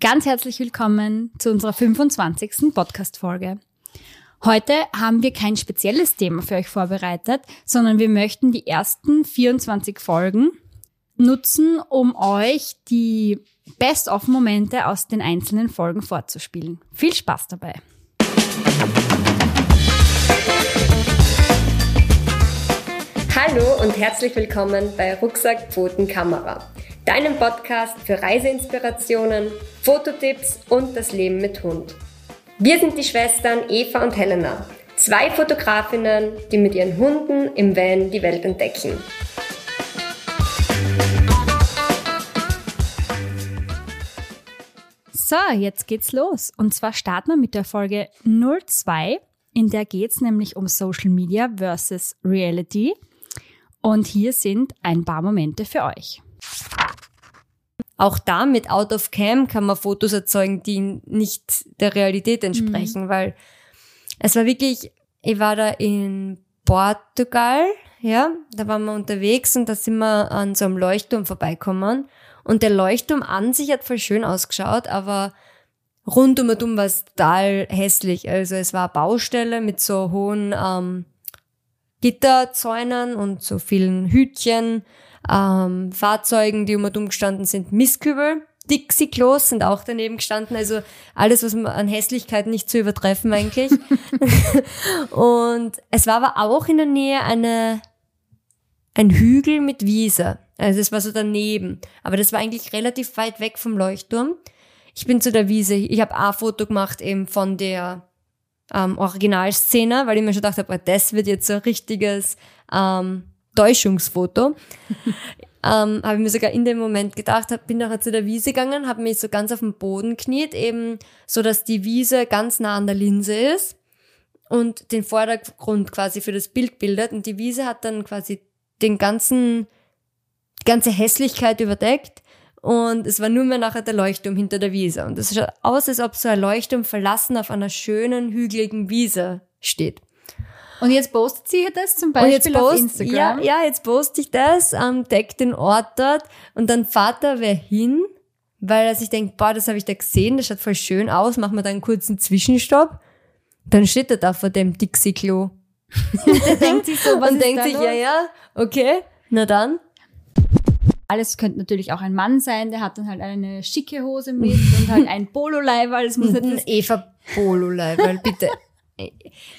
Ganz herzlich willkommen zu unserer 25. Podcast-Folge. Heute haben wir kein spezielles Thema für euch vorbereitet, sondern wir möchten die ersten 24 Folgen nutzen, um euch die Best-of-Momente aus den einzelnen Folgen vorzuspielen. Viel Spaß dabei! Hallo und herzlich willkommen bei Rucksack Pfoten Kamera, deinem Podcast für Reiseinspirationen, Fototipps und das Leben mit Hund. Wir sind die Schwestern Eva und Helena, zwei Fotografinnen, die mit ihren Hunden im Van die Welt entdecken. So, jetzt geht's los. Und zwar starten wir mit der Folge 02. In der geht's nämlich um Social Media versus Reality. Und hier sind ein paar Momente für euch. Auch da mit Out of Cam kann man Fotos erzeugen, die nicht der Realität entsprechen, mhm. weil es war wirklich, ich war da in Portugal, ja, da waren wir unterwegs und da sind wir an so einem Leuchtturm vorbeikommen und der Leuchtturm an sich hat voll schön ausgeschaut, aber rund um und um war es total hässlich. Also es war eine Baustelle mit so hohen ähm, Gitterzäunen und so vielen Hütchen, ähm, Fahrzeugen, die um und um gestanden sind, Mistkübel. Dixie-Klos sind auch daneben gestanden, also alles, was man an Hässlichkeit nicht zu übertreffen eigentlich. und es war aber auch in der Nähe eine, ein Hügel mit Wiese. Also es war so daneben. Aber das war eigentlich relativ weit weg vom Leuchtturm. Ich bin zu der Wiese, ich habe ein Foto gemacht eben von der ähm, Originalszene, weil ich mir schon gedacht habe, das wird jetzt so ein richtiges ähm, Täuschungsfoto. ähm, habe ich mir sogar in dem Moment gedacht, bin nachher zu der Wiese gegangen, habe mich so ganz auf den Boden kniet, eben so, dass die Wiese ganz nah an der Linse ist und den Vordergrund quasi für das Bild bildet. Und die Wiese hat dann quasi den ganzen, die ganze Hässlichkeit überdeckt. Und es war nur mehr nachher der Leuchtturm hinter der Wiese. Und es schaut aus, als ob so ein Leuchtturm verlassen auf einer schönen, hügeligen Wiese steht. Und jetzt postet sie das zum Beispiel post, auf Instagram? Ja, ja, jetzt poste ich das, ähm, deck den Ort dort und dann fahrt da wer hin, weil er sich denkt, boah, das habe ich da gesehen, das schaut voll schön aus, machen wir da einen kurzen Zwischenstopp. Dann steht er da vor dem Dixie-Klo. der denkt sich so, was und denkt sich, los? ja, ja, okay, na dann. Alles könnte natürlich auch ein Mann sein, der hat dann halt eine schicke Hose mit und halt ein Polo-Leiberl. Es muss nicht ein Eva Polo-Leiberl, bitte.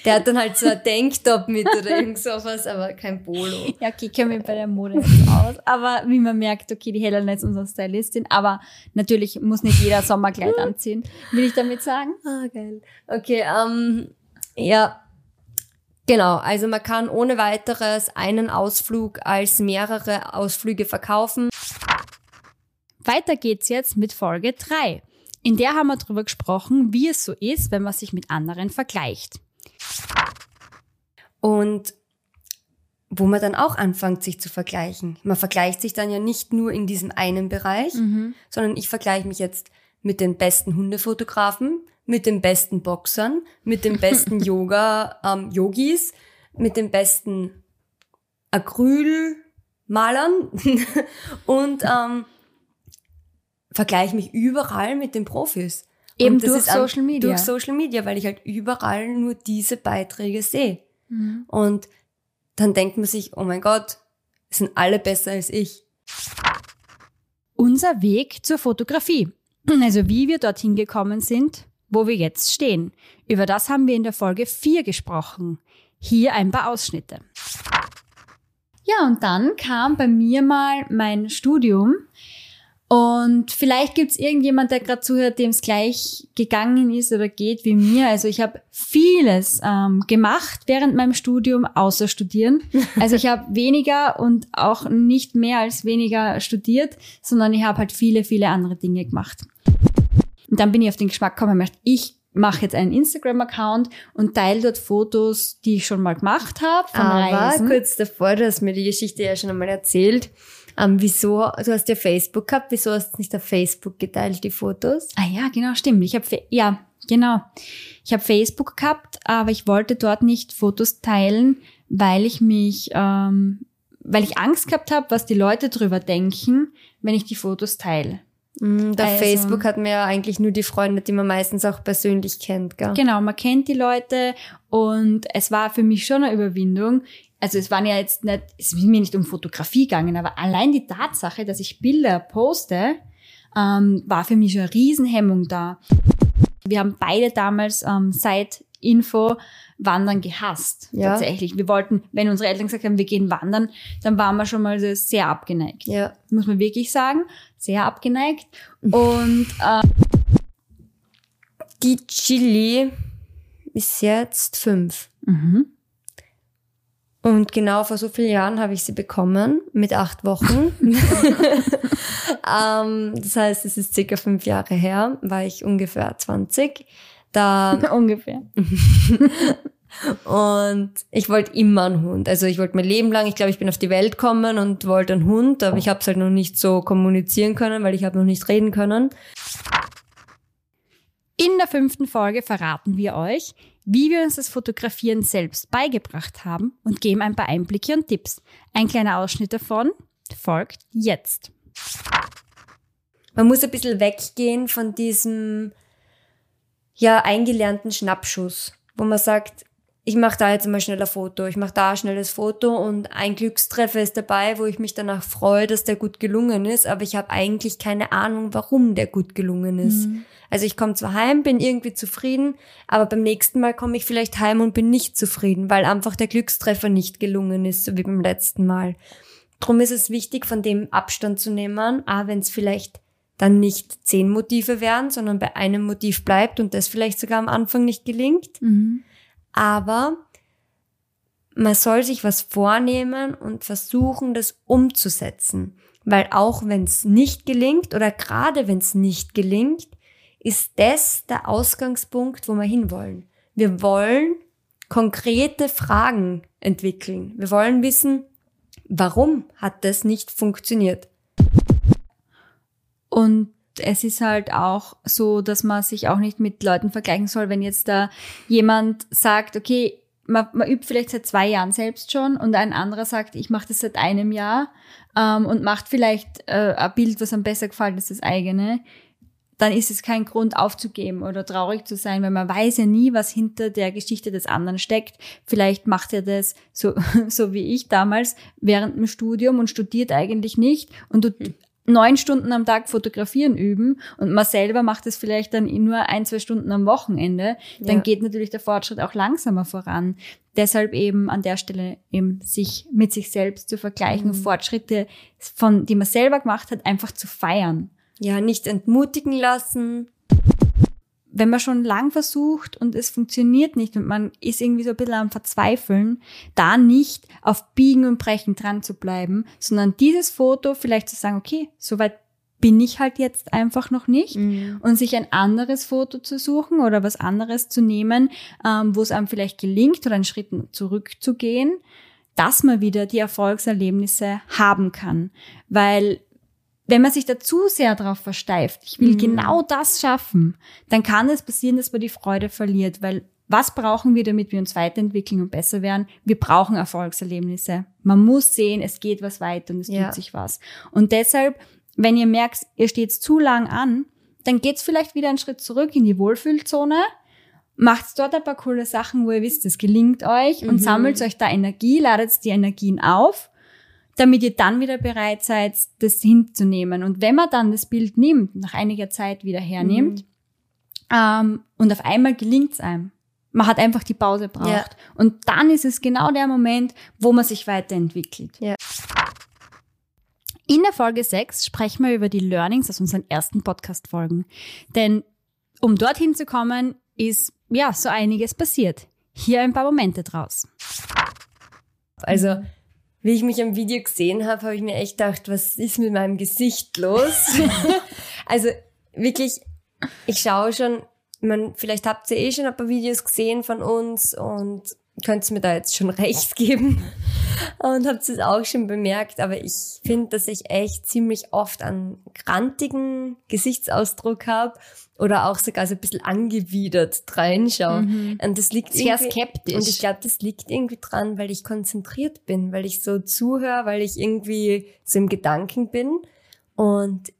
Der hat dann halt so ein Tanktop mit oder irgend sowas, aber kein Polo. Ja, okay, ich kenne mich bei der Mode nicht aus. Aber wie man merkt, okay, die Helena ist unsere Stylistin, aber natürlich muss nicht jeder Sommerkleid anziehen. Will ich damit sagen? Ah, geil. Okay, ähm, ja. Genau, also man kann ohne weiteres einen Ausflug als mehrere Ausflüge verkaufen. Weiter geht's jetzt mit Folge 3. In der haben wir darüber gesprochen, wie es so ist, wenn man sich mit anderen vergleicht. Und wo man dann auch anfängt, sich zu vergleichen. Man vergleicht sich dann ja nicht nur in diesem einen Bereich, mhm. sondern ich vergleiche mich jetzt mit den besten Hundefotografen, mit den besten Boxern, mit den besten Yoga-Yogis, ähm, mit den besten Acrylmalern und ähm, vergleiche mich überall mit den Profis. Eben durch Social Media. Durch Social Media, weil ich halt überall nur diese Beiträge sehe. Mhm. Und dann denkt man sich, oh mein Gott, sind alle besser als ich. Unser Weg zur Fotografie. Also wie wir dorthin gekommen sind, wo wir jetzt stehen. Über das haben wir in der Folge 4 gesprochen. Hier ein paar Ausschnitte. Ja, und dann kam bei mir mal mein Studium. Und vielleicht gibt's irgendjemand, der gerade zuhört, dem es gleich gegangen ist oder geht wie mir. Also ich habe vieles ähm, gemacht während meinem Studium, außer studieren. Also ich habe weniger und auch nicht mehr als weniger studiert, sondern ich habe halt viele, viele andere Dinge gemacht. Und dann bin ich auf den Geschmack gekommen, ich mache jetzt einen Instagram-Account und teile dort Fotos, die ich schon mal gemacht habe. Aber Reisen. kurz davor, du hast mir die Geschichte ja schon einmal erzählt. Ähm, wieso, du hast ja Facebook gehabt, wieso hast du nicht auf Facebook geteilt, die Fotos? Ah ja, genau, stimmt. Ich habe, ja, genau. Ich habe Facebook gehabt, aber ich wollte dort nicht Fotos teilen, weil ich mich, ähm, weil ich Angst gehabt habe, was die Leute drüber denken, wenn ich die Fotos teile. Mhm, Der Also- Facebook hat man ja eigentlich nur die Freunde, die man meistens auch persönlich kennt, gell? Genau, man kennt die Leute und es war für mich schon eine Überwindung. Also es waren ja jetzt nicht, es ist mir nicht um Fotografie gegangen, aber allein die Tatsache, dass ich Bilder poste, ähm, war für mich schon eine Riesenhemmung da. Wir haben beide damals ähm, seit Info Wandern gehasst. Ja. Tatsächlich. Wir wollten, wenn unsere Eltern gesagt haben, wir gehen wandern, dann waren wir schon mal sehr abgeneigt. Ja. Muss man wirklich sagen. Sehr abgeneigt. Und äh, Die Chili ist jetzt fünf. mhm. Und genau vor so vielen Jahren habe ich sie bekommen, mit acht Wochen. ähm, das heißt, es ist circa fünf Jahre her, war ich ungefähr 20. Da, ungefähr. und ich wollte immer einen Hund. Also ich wollte mein Leben lang, ich glaube, ich bin auf die Welt gekommen und wollte einen Hund, aber ich habe es halt noch nicht so kommunizieren können, weil ich habe noch nicht reden können. In der fünften Folge verraten wir euch, wie wir uns das Fotografieren selbst beigebracht haben und geben ein paar Einblicke und Tipps. Ein kleiner Ausschnitt davon folgt jetzt. Man muss ein bisschen weggehen von diesem ja eingelernten Schnappschuss, wo man sagt, ich mache da jetzt mal schnell ein Foto, ich mache da ein schnelles Foto und ein Glückstreffer ist dabei, wo ich mich danach freue, dass der gut gelungen ist, aber ich habe eigentlich keine Ahnung, warum der gut gelungen ist. Also ich komme zwar heim, bin irgendwie zufrieden, aber beim nächsten Mal komme ich vielleicht heim und bin nicht zufrieden, weil einfach der Glückstreffer nicht gelungen ist, so wie beim letzten Mal. Drum ist es wichtig, von dem Abstand zu nehmen, auch wenn es vielleicht dann nicht zehn Motive wären, sondern bei einem Motiv bleibt und das vielleicht sogar am Anfang nicht gelingt. Aber man soll sich was vornehmen und versuchen, das umzusetzen. Weil auch wenn es nicht gelingt oder gerade wenn es nicht gelingt, ist das der Ausgangspunkt, wo wir hinwollen. Wir wollen konkrete Fragen entwickeln. Wir wollen wissen, warum hat das nicht funktioniert? Und es ist halt auch so, dass man sich auch nicht mit Leuten vergleichen soll, wenn jetzt da jemand sagt, okay, man, man übt vielleicht seit zwei Jahren selbst schon und ein anderer sagt, ich mache das seit einem Jahr ähm, und macht vielleicht äh, ein Bild, was einem besser gefällt als das eigene, dann ist es kein Grund aufzugeben oder traurig zu sein, weil man weiß ja nie, was hinter der Geschichte des anderen steckt. Vielleicht macht er das so, so wie ich damals während dem Studium und studiert eigentlich nicht und du neun Stunden am Tag fotografieren üben und man selber macht es vielleicht dann nur ein, zwei Stunden am Wochenende, dann Ja. geht natürlich der Fortschritt auch langsamer voran. Deshalb eben an der Stelle eben sich mit sich selbst zu vergleichen, Mhm. Fortschritte von, die man selber gemacht hat, einfach zu feiern. Ja, nicht entmutigen lassen. wenn man schon lang versucht und es funktioniert nicht und man ist irgendwie so ein bisschen am Verzweifeln, da nicht auf Biegen und Brechen dran zu bleiben, sondern dieses Foto vielleicht zu sagen, okay, soweit bin ich halt jetzt einfach noch nicht und sich ein anderes Foto zu suchen oder was anderes zu nehmen, ähm, wo es einem vielleicht gelingt oder einen Schritt zurückzugehen, dass man wieder die Erfolgserlebnisse haben kann. Weil wenn man sich da zu sehr darauf versteift, ich will genau das schaffen, dann kann es passieren, dass man die Freude verliert, weil was brauchen wir, damit wir uns weiterentwickeln und besser werden? Wir brauchen Erfolgserlebnisse. Man muss sehen, es geht was weiter und es Ja. tut sich was. Und deshalb, wenn ihr merkt, ihr steht zu lang an, dann geht's vielleicht wieder einen Schritt zurück in die Wohlfühlzone, macht dort ein paar coole Sachen, wo ihr wisst, es gelingt euch und sammelt euch da Energie, ladet die Energien auf damit ihr dann wieder bereit seid, das hinzunehmen. Und wenn man dann das Bild nimmt, nach einiger Zeit wieder hernimmt, ähm, und auf einmal gelingt's einem. Man hat einfach die Pause braucht. Ja. Und dann ist es genau der Moment, wo man sich weiterentwickelt. Ja. In der Folge 6 sprechen wir über die Learnings aus unseren ersten Podcast-Folgen. Denn um dorthin zu kommen, ist ja so einiges passiert. Hier ein paar Momente draus. Also, wie ich mich am Video gesehen habe, habe ich mir echt gedacht, was ist mit meinem Gesicht los? also wirklich, ich schaue schon, man, vielleicht habt ihr eh schon ein paar Videos gesehen von uns und könnt mir da jetzt schon recht geben und habt es auch schon bemerkt, aber ich finde, dass ich echt ziemlich oft einen grantigen Gesichtsausdruck habe oder auch sogar so ein bisschen angewidert reinschaue. Und das liegt Sehr skeptisch. Und ich glaube, das liegt irgendwie dran, weil ich konzentriert bin, weil ich so zuhöre, weil ich irgendwie so im Gedanken bin. Und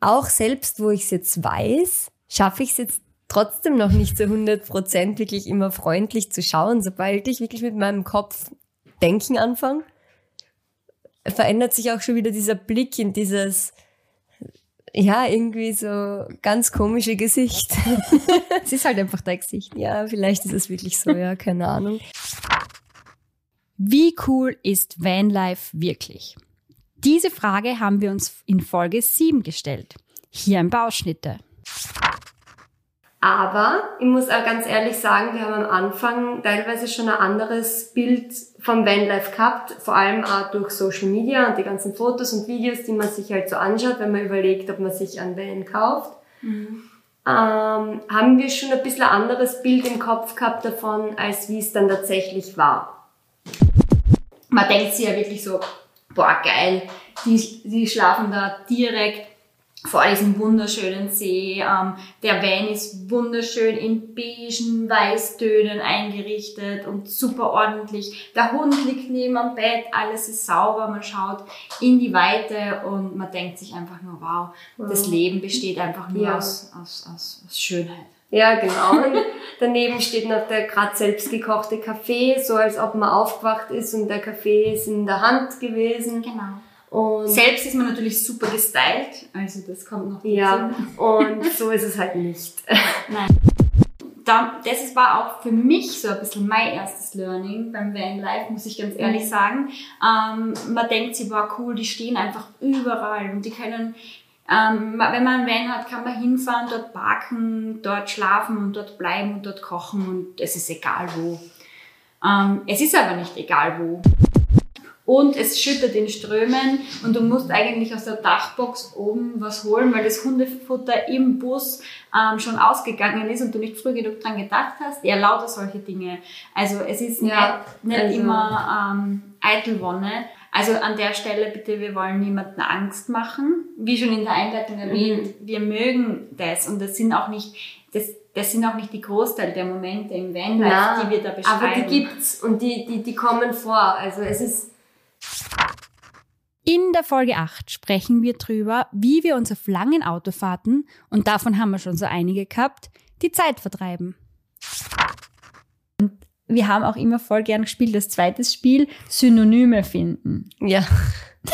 auch selbst, wo ich es jetzt weiß, schaffe ich es jetzt trotzdem noch nicht zu 100 Prozent wirklich immer freundlich zu schauen. Sobald ich wirklich mit meinem Kopf denken anfange, verändert sich auch schon wieder dieser Blick in dieses, ja, irgendwie so ganz komische Gesicht. es ist halt einfach dein Gesicht. Ja, vielleicht ist es wirklich so, ja, keine Ahnung. Wie cool ist Vanlife wirklich? Diese Frage haben wir uns in Folge 7 gestellt. Hier ein paar Ausschnitte. Aber ich muss auch ganz ehrlich sagen, wir haben am Anfang teilweise schon ein anderes Bild vom Vanlife gehabt, vor allem auch durch Social Media und die ganzen Fotos und Videos, die man sich halt so anschaut, wenn man überlegt, ob man sich ein Van kauft. Mhm. Ähm, haben wir schon ein bisschen ein anderes Bild im Kopf gehabt davon, als wie es dann tatsächlich war. Man denkt sich ja wirklich so, boah geil, die, die schlafen da direkt vor diesem wunderschönen See. Ähm, der Van ist wunderschön in beigen Weißtönen eingerichtet und super ordentlich. Der Hund liegt neben am Bett, alles ist sauber, man schaut in die Weite und man denkt sich einfach nur, wow, das Leben besteht einfach nur ja. aus, aus, aus, aus Schönheit. Ja, genau. Und daneben steht noch der gerade selbst gekochte Kaffee, so als ob man aufgewacht ist und der Kaffee ist in der Hand gewesen. Genau. Und Selbst ist man natürlich super gestylt, also das kommt noch dazu. Ja, und so ist es halt nicht. Nein. das war auch für mich so ein bisschen mein erstes Learning beim Vanlife, muss ich ganz ehrlich mhm. sagen. Ähm, man denkt sich, war cool, die stehen einfach überall und die können, ähm, wenn man einen Van hat, kann man hinfahren, dort parken, dort schlafen und dort bleiben und dort kochen und es ist egal wo. Ähm, es ist aber nicht egal wo und es schüttet in Strömen und du musst eigentlich aus der Dachbox oben was holen, weil das Hundefutter im Bus ähm, schon ausgegangen ist und du nicht früh genug dran gedacht hast. Ja, lauter solche Dinge. Also es ist ja, nicht, nicht also. immer ähm, Eitelwonne. Also an der Stelle bitte, wir wollen niemanden Angst machen. Wie schon in der Einleitung erwähnt, mhm. wir mögen das und das sind auch nicht, das, das sind auch nicht die Großteil der Momente im Vanlife, die wir da beschreiben. Aber die gibt's und die, die, die kommen vor. Also es ist, in der Folge 8 sprechen wir drüber, wie wir uns auf langen Autofahrten, und davon haben wir schon so einige gehabt, die Zeit vertreiben. Und wir haben auch immer voll gern gespielt, das zweite Spiel, Synonyme finden. Ja.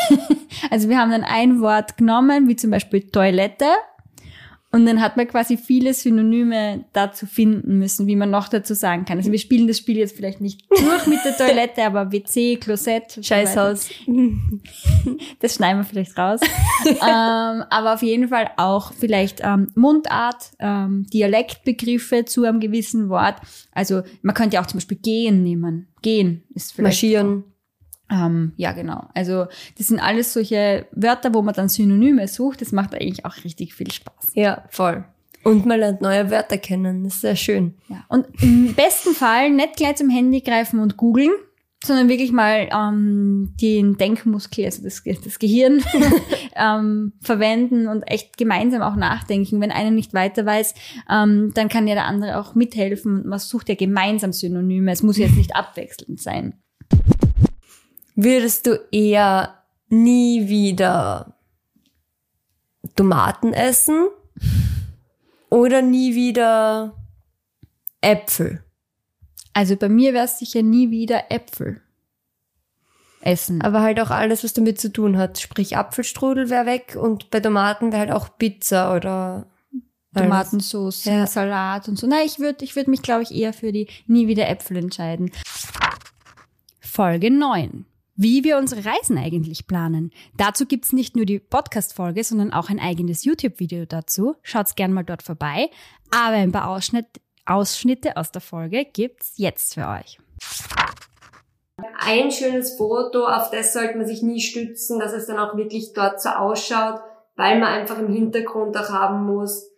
also wir haben dann ein Wort genommen, wie zum Beispiel Toilette, und dann hat man quasi viele Synonyme dazu finden müssen, wie man noch dazu sagen kann. Also wir spielen das Spiel jetzt vielleicht nicht durch mit der Toilette, aber WC, Klosett. Scheißhaus. Das schneiden wir vielleicht raus. ähm, aber auf jeden Fall auch vielleicht ähm, Mundart, ähm, Dialektbegriffe zu einem gewissen Wort. Also man könnte ja auch zum Beispiel gehen nehmen. Gehen ist vielleicht. Marschieren. Ähm, ja, genau. Also das sind alles solche Wörter, wo man dann Synonyme sucht. Das macht eigentlich auch richtig viel Spaß. Ja, voll. Und man lernt neue Wörter kennen. Das ist sehr schön. Ja. Und im besten Fall nicht gleich zum Handy greifen und googeln, sondern wirklich mal ähm, den Denkmuskel, also das, das Gehirn, ähm, verwenden und echt gemeinsam auch nachdenken. Wenn einer nicht weiter weiß, ähm, dann kann ja der andere auch mithelfen. Man sucht ja gemeinsam Synonyme. Es muss jetzt nicht abwechselnd sein. Würdest du eher nie wieder Tomaten essen oder nie wieder Äpfel? Also bei mir wäre es sicher nie wieder Äpfel essen. Aber halt auch alles, was damit zu tun hat. Sprich, Apfelstrudel wäre weg und bei Tomaten wäre halt auch Pizza oder Tomatensauce, ja. Salat und so. Nein, ich würde ich würd mich, glaube ich, eher für die nie wieder Äpfel entscheiden. Folge 9 wie wir unsere Reisen eigentlich planen. Dazu gibt's nicht nur die Podcast-Folge, sondern auch ein eigenes YouTube-Video dazu. Schaut's gern mal dort vorbei. Aber ein paar Ausschnitt, Ausschnitte aus der Folge gibt's jetzt für euch. Ein schönes Foto, auf das sollte man sich nie stützen, dass es dann auch wirklich dort so ausschaut, weil man einfach im Hintergrund auch haben muss.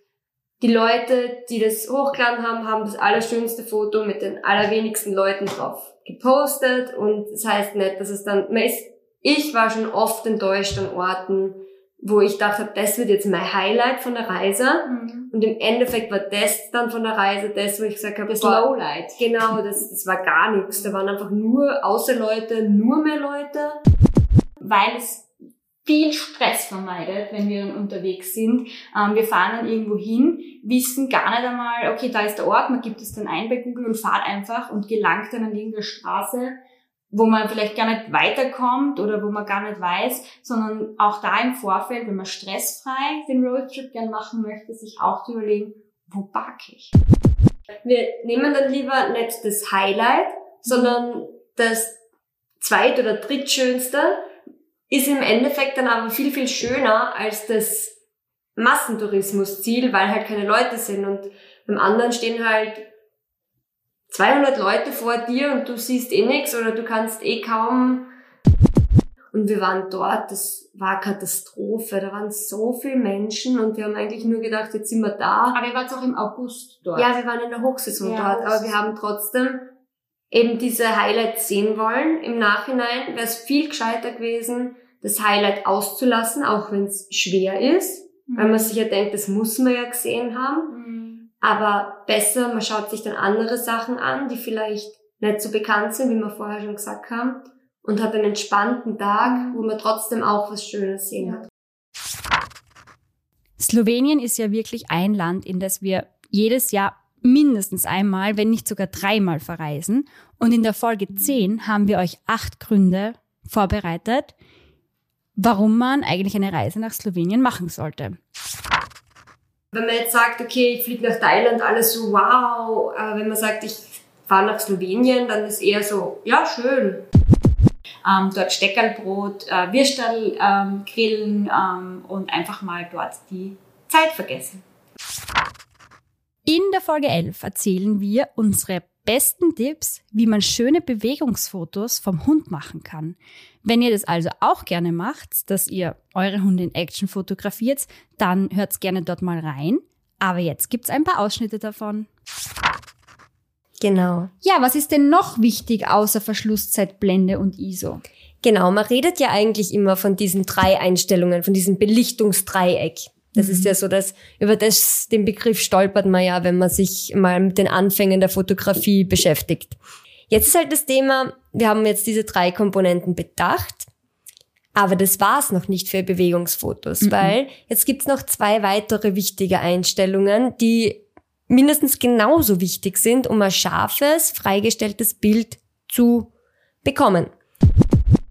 Die Leute, die das hochgeladen haben, haben das allerschönste Foto mit den allerwenigsten Leuten drauf gepostet und das heißt nicht, dass es dann, man ist, ich war schon oft enttäuscht an Orten, wo ich dachte, das wird jetzt mein Highlight von der Reise. Mhm. Und im Endeffekt war das dann von der Reise das, wo ich gesagt habe, das Lowlight. Genau, das, das war gar nichts. Da waren einfach nur außer Leute, nur mehr Leute. Weil es viel Stress vermeidet, wenn wir dann unterwegs sind. Ähm, wir fahren dann irgendwo hin, wissen gar nicht einmal, okay, da ist der Ort, man gibt es dann ein bei Google und fahrt einfach und gelangt dann an irgendeine Straße, wo man vielleicht gar nicht weiterkommt oder wo man gar nicht weiß, sondern auch da im Vorfeld, wenn man stressfrei den Roadtrip gern machen möchte, sich auch zu überlegen, wo park ich? Wir nehmen dann lieber nicht das Highlight, sondern das zweit- oder drittschönste, ist im Endeffekt dann aber viel, viel schöner als das Massentourismusziel, weil halt keine Leute sind und beim anderen stehen halt 200 Leute vor dir und du siehst eh nichts oder du kannst eh kaum. Und wir waren dort, das war Katastrophe. Da waren so viele Menschen und wir haben eigentlich nur gedacht, jetzt sind wir da. Aber ihr wart auch im August dort. Ja, wir waren in der Hochsaison Ja, dort, aber wir haben trotzdem eben diese Highlights sehen wollen. Im Nachhinein wäre es viel gescheiter gewesen, das Highlight auszulassen, auch wenn es schwer ist, weil man sich ja denkt, das muss man ja gesehen haben. Mhm. Aber besser, man schaut sich dann andere Sachen an, die vielleicht nicht so bekannt sind, wie wir vorher schon gesagt haben, und hat einen entspannten Tag, wo man trotzdem auch was Schönes sehen hat. Slowenien ist ja wirklich ein Land, in das wir jedes Jahr mindestens einmal, wenn nicht sogar dreimal verreisen. Und in der Folge 10 haben wir euch acht Gründe vorbereitet, warum man eigentlich eine Reise nach Slowenien machen sollte. Wenn man jetzt sagt, okay, ich fliege nach Thailand, alles so wow, aber wenn man sagt, ich fahre nach Slowenien, dann ist eher so, ja, schön. Ähm, dort Steckerlbrot, äh, Würstel ähm, grillen ähm, und einfach mal dort die Zeit vergessen. In der Folge 11 erzählen wir unsere besten Tipps, wie man schöne Bewegungsfotos vom Hund machen kann. Wenn ihr das also auch gerne macht, dass ihr eure Hunde in Action fotografiert, dann hört's gerne dort mal rein. Aber jetzt gibt's ein paar Ausschnitte davon. Genau. Ja, was ist denn noch wichtig außer Verschlusszeit, Blende und ISO? Genau, man redet ja eigentlich immer von diesen drei Einstellungen, von diesem Belichtungsdreieck. Das ist ja so, dass über das, den Begriff stolpert man ja, wenn man sich mal mit den Anfängen der Fotografie beschäftigt. Jetzt ist halt das Thema, wir haben jetzt diese drei Komponenten bedacht, aber das war's noch nicht für Bewegungsfotos, weil jetzt gibt's noch zwei weitere wichtige Einstellungen, die mindestens genauso wichtig sind, um ein scharfes, freigestelltes Bild zu bekommen.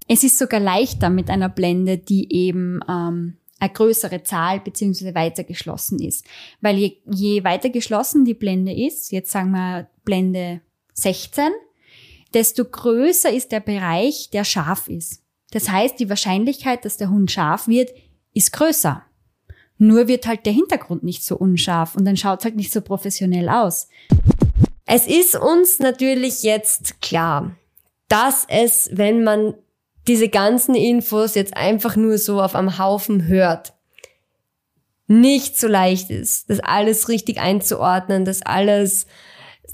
Es ist sogar leichter mit einer Blende, die eben ähm, eine größere Zahl beziehungsweise weiter geschlossen ist. Weil je, je weiter geschlossen die Blende ist, jetzt sagen wir Blende 16, desto größer ist der Bereich, der scharf ist. Das heißt, die Wahrscheinlichkeit, dass der Hund scharf wird, ist größer. Nur wird halt der Hintergrund nicht so unscharf und dann schaut es halt nicht so professionell aus. Es ist uns natürlich jetzt klar, dass es, wenn man diese ganzen Infos jetzt einfach nur so auf am Haufen hört, nicht so leicht ist, das alles richtig einzuordnen, das alles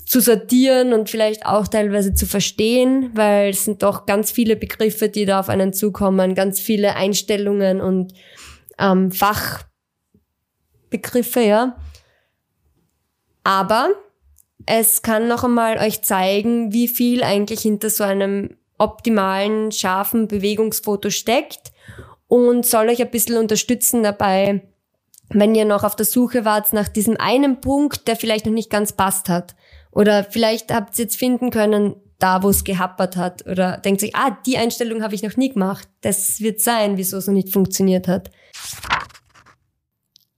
zu sortieren und vielleicht auch teilweise zu verstehen, weil es sind doch ganz viele Begriffe, die da auf einen zukommen, ganz viele Einstellungen und ähm, Fachbegriffe, ja. Aber es kann noch einmal euch zeigen, wie viel eigentlich hinter so einem optimalen, scharfen Bewegungsfoto steckt und soll euch ein bisschen unterstützen dabei, wenn ihr noch auf der Suche wart nach diesem einen Punkt, der vielleicht noch nicht ganz passt hat. Oder vielleicht habt ihr jetzt finden können, da wo es gehappert hat. Oder denkt euch, ah, die Einstellung habe ich noch nie gemacht. Das wird sein, wieso es noch nicht funktioniert hat.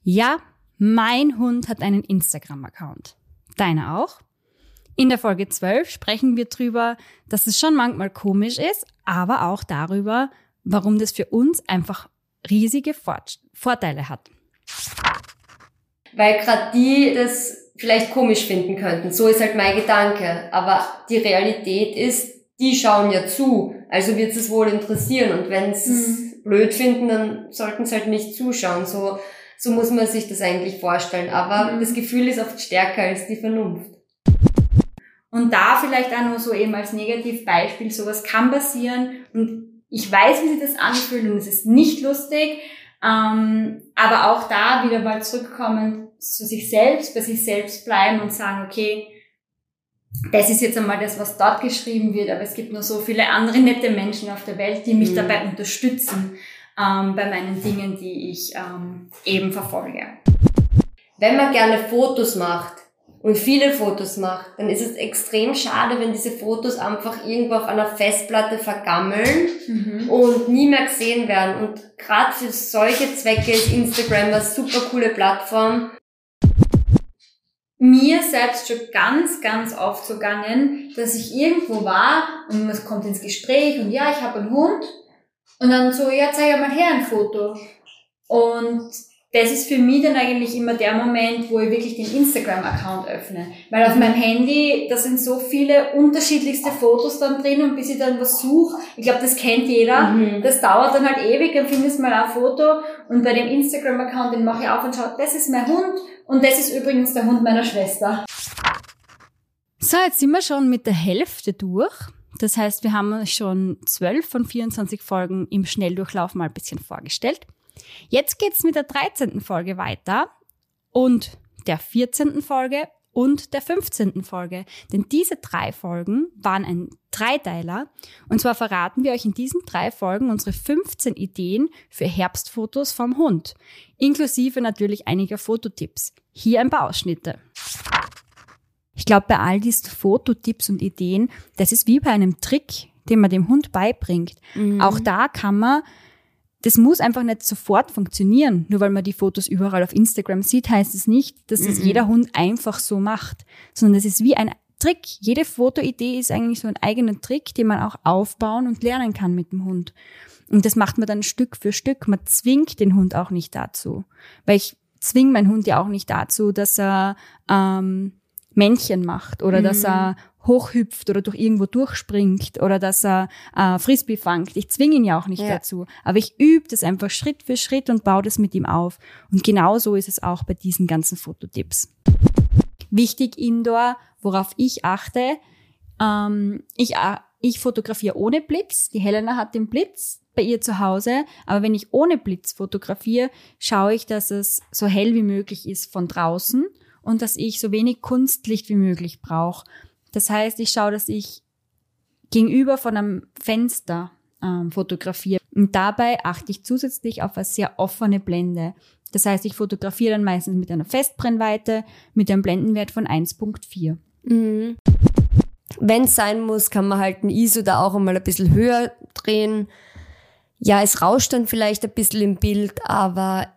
Ja, mein Hund hat einen Instagram-Account. Deiner auch? In der Folge 12 sprechen wir drüber, dass es schon manchmal komisch ist, aber auch darüber, warum das für uns einfach riesige Fort Vorteile hat. Weil gerade die das vielleicht komisch finden könnten. So ist halt mein Gedanke. Aber die Realität ist, die schauen ja zu. Also wird es wohl interessieren. Und wenn sie es blöd finden, dann sollten sie halt nicht zuschauen. So, so muss man sich das eigentlich vorstellen. Aber das Gefühl ist oft stärker als die Vernunft. Und da vielleicht auch nur so eben als Negativbeispiel, sowas kann passieren und ich weiß, wie sich das anfühlt und es ist nicht lustig, ähm, aber auch da wieder mal zurückkommen zu sich selbst, bei sich selbst bleiben und sagen, okay, das ist jetzt einmal das, was dort geschrieben wird, aber es gibt nur so viele andere nette Menschen auf der Welt, die mich Mhm. dabei unterstützen. ähm, bei meinen Dingen, die ich ähm, eben verfolge. Wenn man gerne Fotos macht und viele Fotos macht, dann ist es extrem schade, wenn diese Fotos einfach irgendwo auf einer Festplatte vergammeln mhm. und nie mehr gesehen werden. Und gerade für solche Zwecke ist Instagram eine super coole Plattform, mir selbst schon ganz, ganz oft so gegangen, dass ich irgendwo war und man kommt ins Gespräch und ja, ich habe einen Hund und dann so, ja, zeig mal her ein Foto. Und das ist für mich dann eigentlich immer der Moment, wo ich wirklich den Instagram-Account öffne. Weil auf meinem Handy, da sind so viele unterschiedlichste Fotos dann drin und bis ich dann was suche, ich glaube, das kennt jeder, mhm. das dauert dann halt ewig, dann findest du mal ein Foto und bei dem Instagram-Account, den mache ich auf und schaue, das ist mein Hund und das ist übrigens der Hund meiner Schwester. So, jetzt sind wir schon mit der Hälfte durch. Das heißt, wir haben schon 12 von 24 Folgen im Schnelldurchlauf mal ein bisschen vorgestellt. Jetzt geht's mit der 13. Folge weiter und der 14. Folge und der 15. Folge. Denn diese drei Folgen waren ein Dreiteiler. Und zwar verraten wir euch in diesen drei Folgen unsere 15 Ideen für Herbstfotos vom Hund. Inklusive natürlich einiger Fototipps. Hier ein paar Ausschnitte. Ich glaube, bei all diesen Fototipps und Ideen, das ist wie bei einem Trick, den man dem Hund beibringt. Mhm. Auch da kann man das muss einfach nicht sofort funktionieren. Nur weil man die Fotos überall auf Instagram sieht, heißt es nicht, dass das mhm. jeder Hund einfach so macht, sondern das ist wie ein Trick. Jede Fotoidee ist eigentlich so ein eigener Trick, den man auch aufbauen und lernen kann mit dem Hund. Und das macht man dann Stück für Stück. Man zwingt den Hund auch nicht dazu. Weil ich zwinge meinen Hund ja auch nicht dazu, dass er ähm, Männchen macht oder mhm. dass er hochhüpft oder durch irgendwo durchspringt oder dass er äh, Frisbee fangt. Ich zwinge ihn ja auch nicht ja. dazu. Aber ich übe das einfach Schritt für Schritt und baue das mit ihm auf. Und genau so ist es auch bei diesen ganzen Fototipps. Wichtig indoor, worauf ich achte, ähm, ich, äh, ich fotografiere ohne Blitz. Die Helena hat den Blitz bei ihr zu Hause. Aber wenn ich ohne Blitz fotografiere, schaue ich, dass es so hell wie möglich ist von draußen und dass ich so wenig Kunstlicht wie möglich brauche. Das heißt, ich schaue, dass ich gegenüber von einem Fenster ähm, fotografiere. Und dabei achte ich zusätzlich auf eine sehr offene Blende. Das heißt, ich fotografiere dann meistens mit einer Festbrennweite mit einem Blendenwert von 1.4. Mhm. Wenn es sein muss, kann man halt ein ISO da auch einmal ein bisschen höher drehen. Ja, es rauscht dann vielleicht ein bisschen im Bild, aber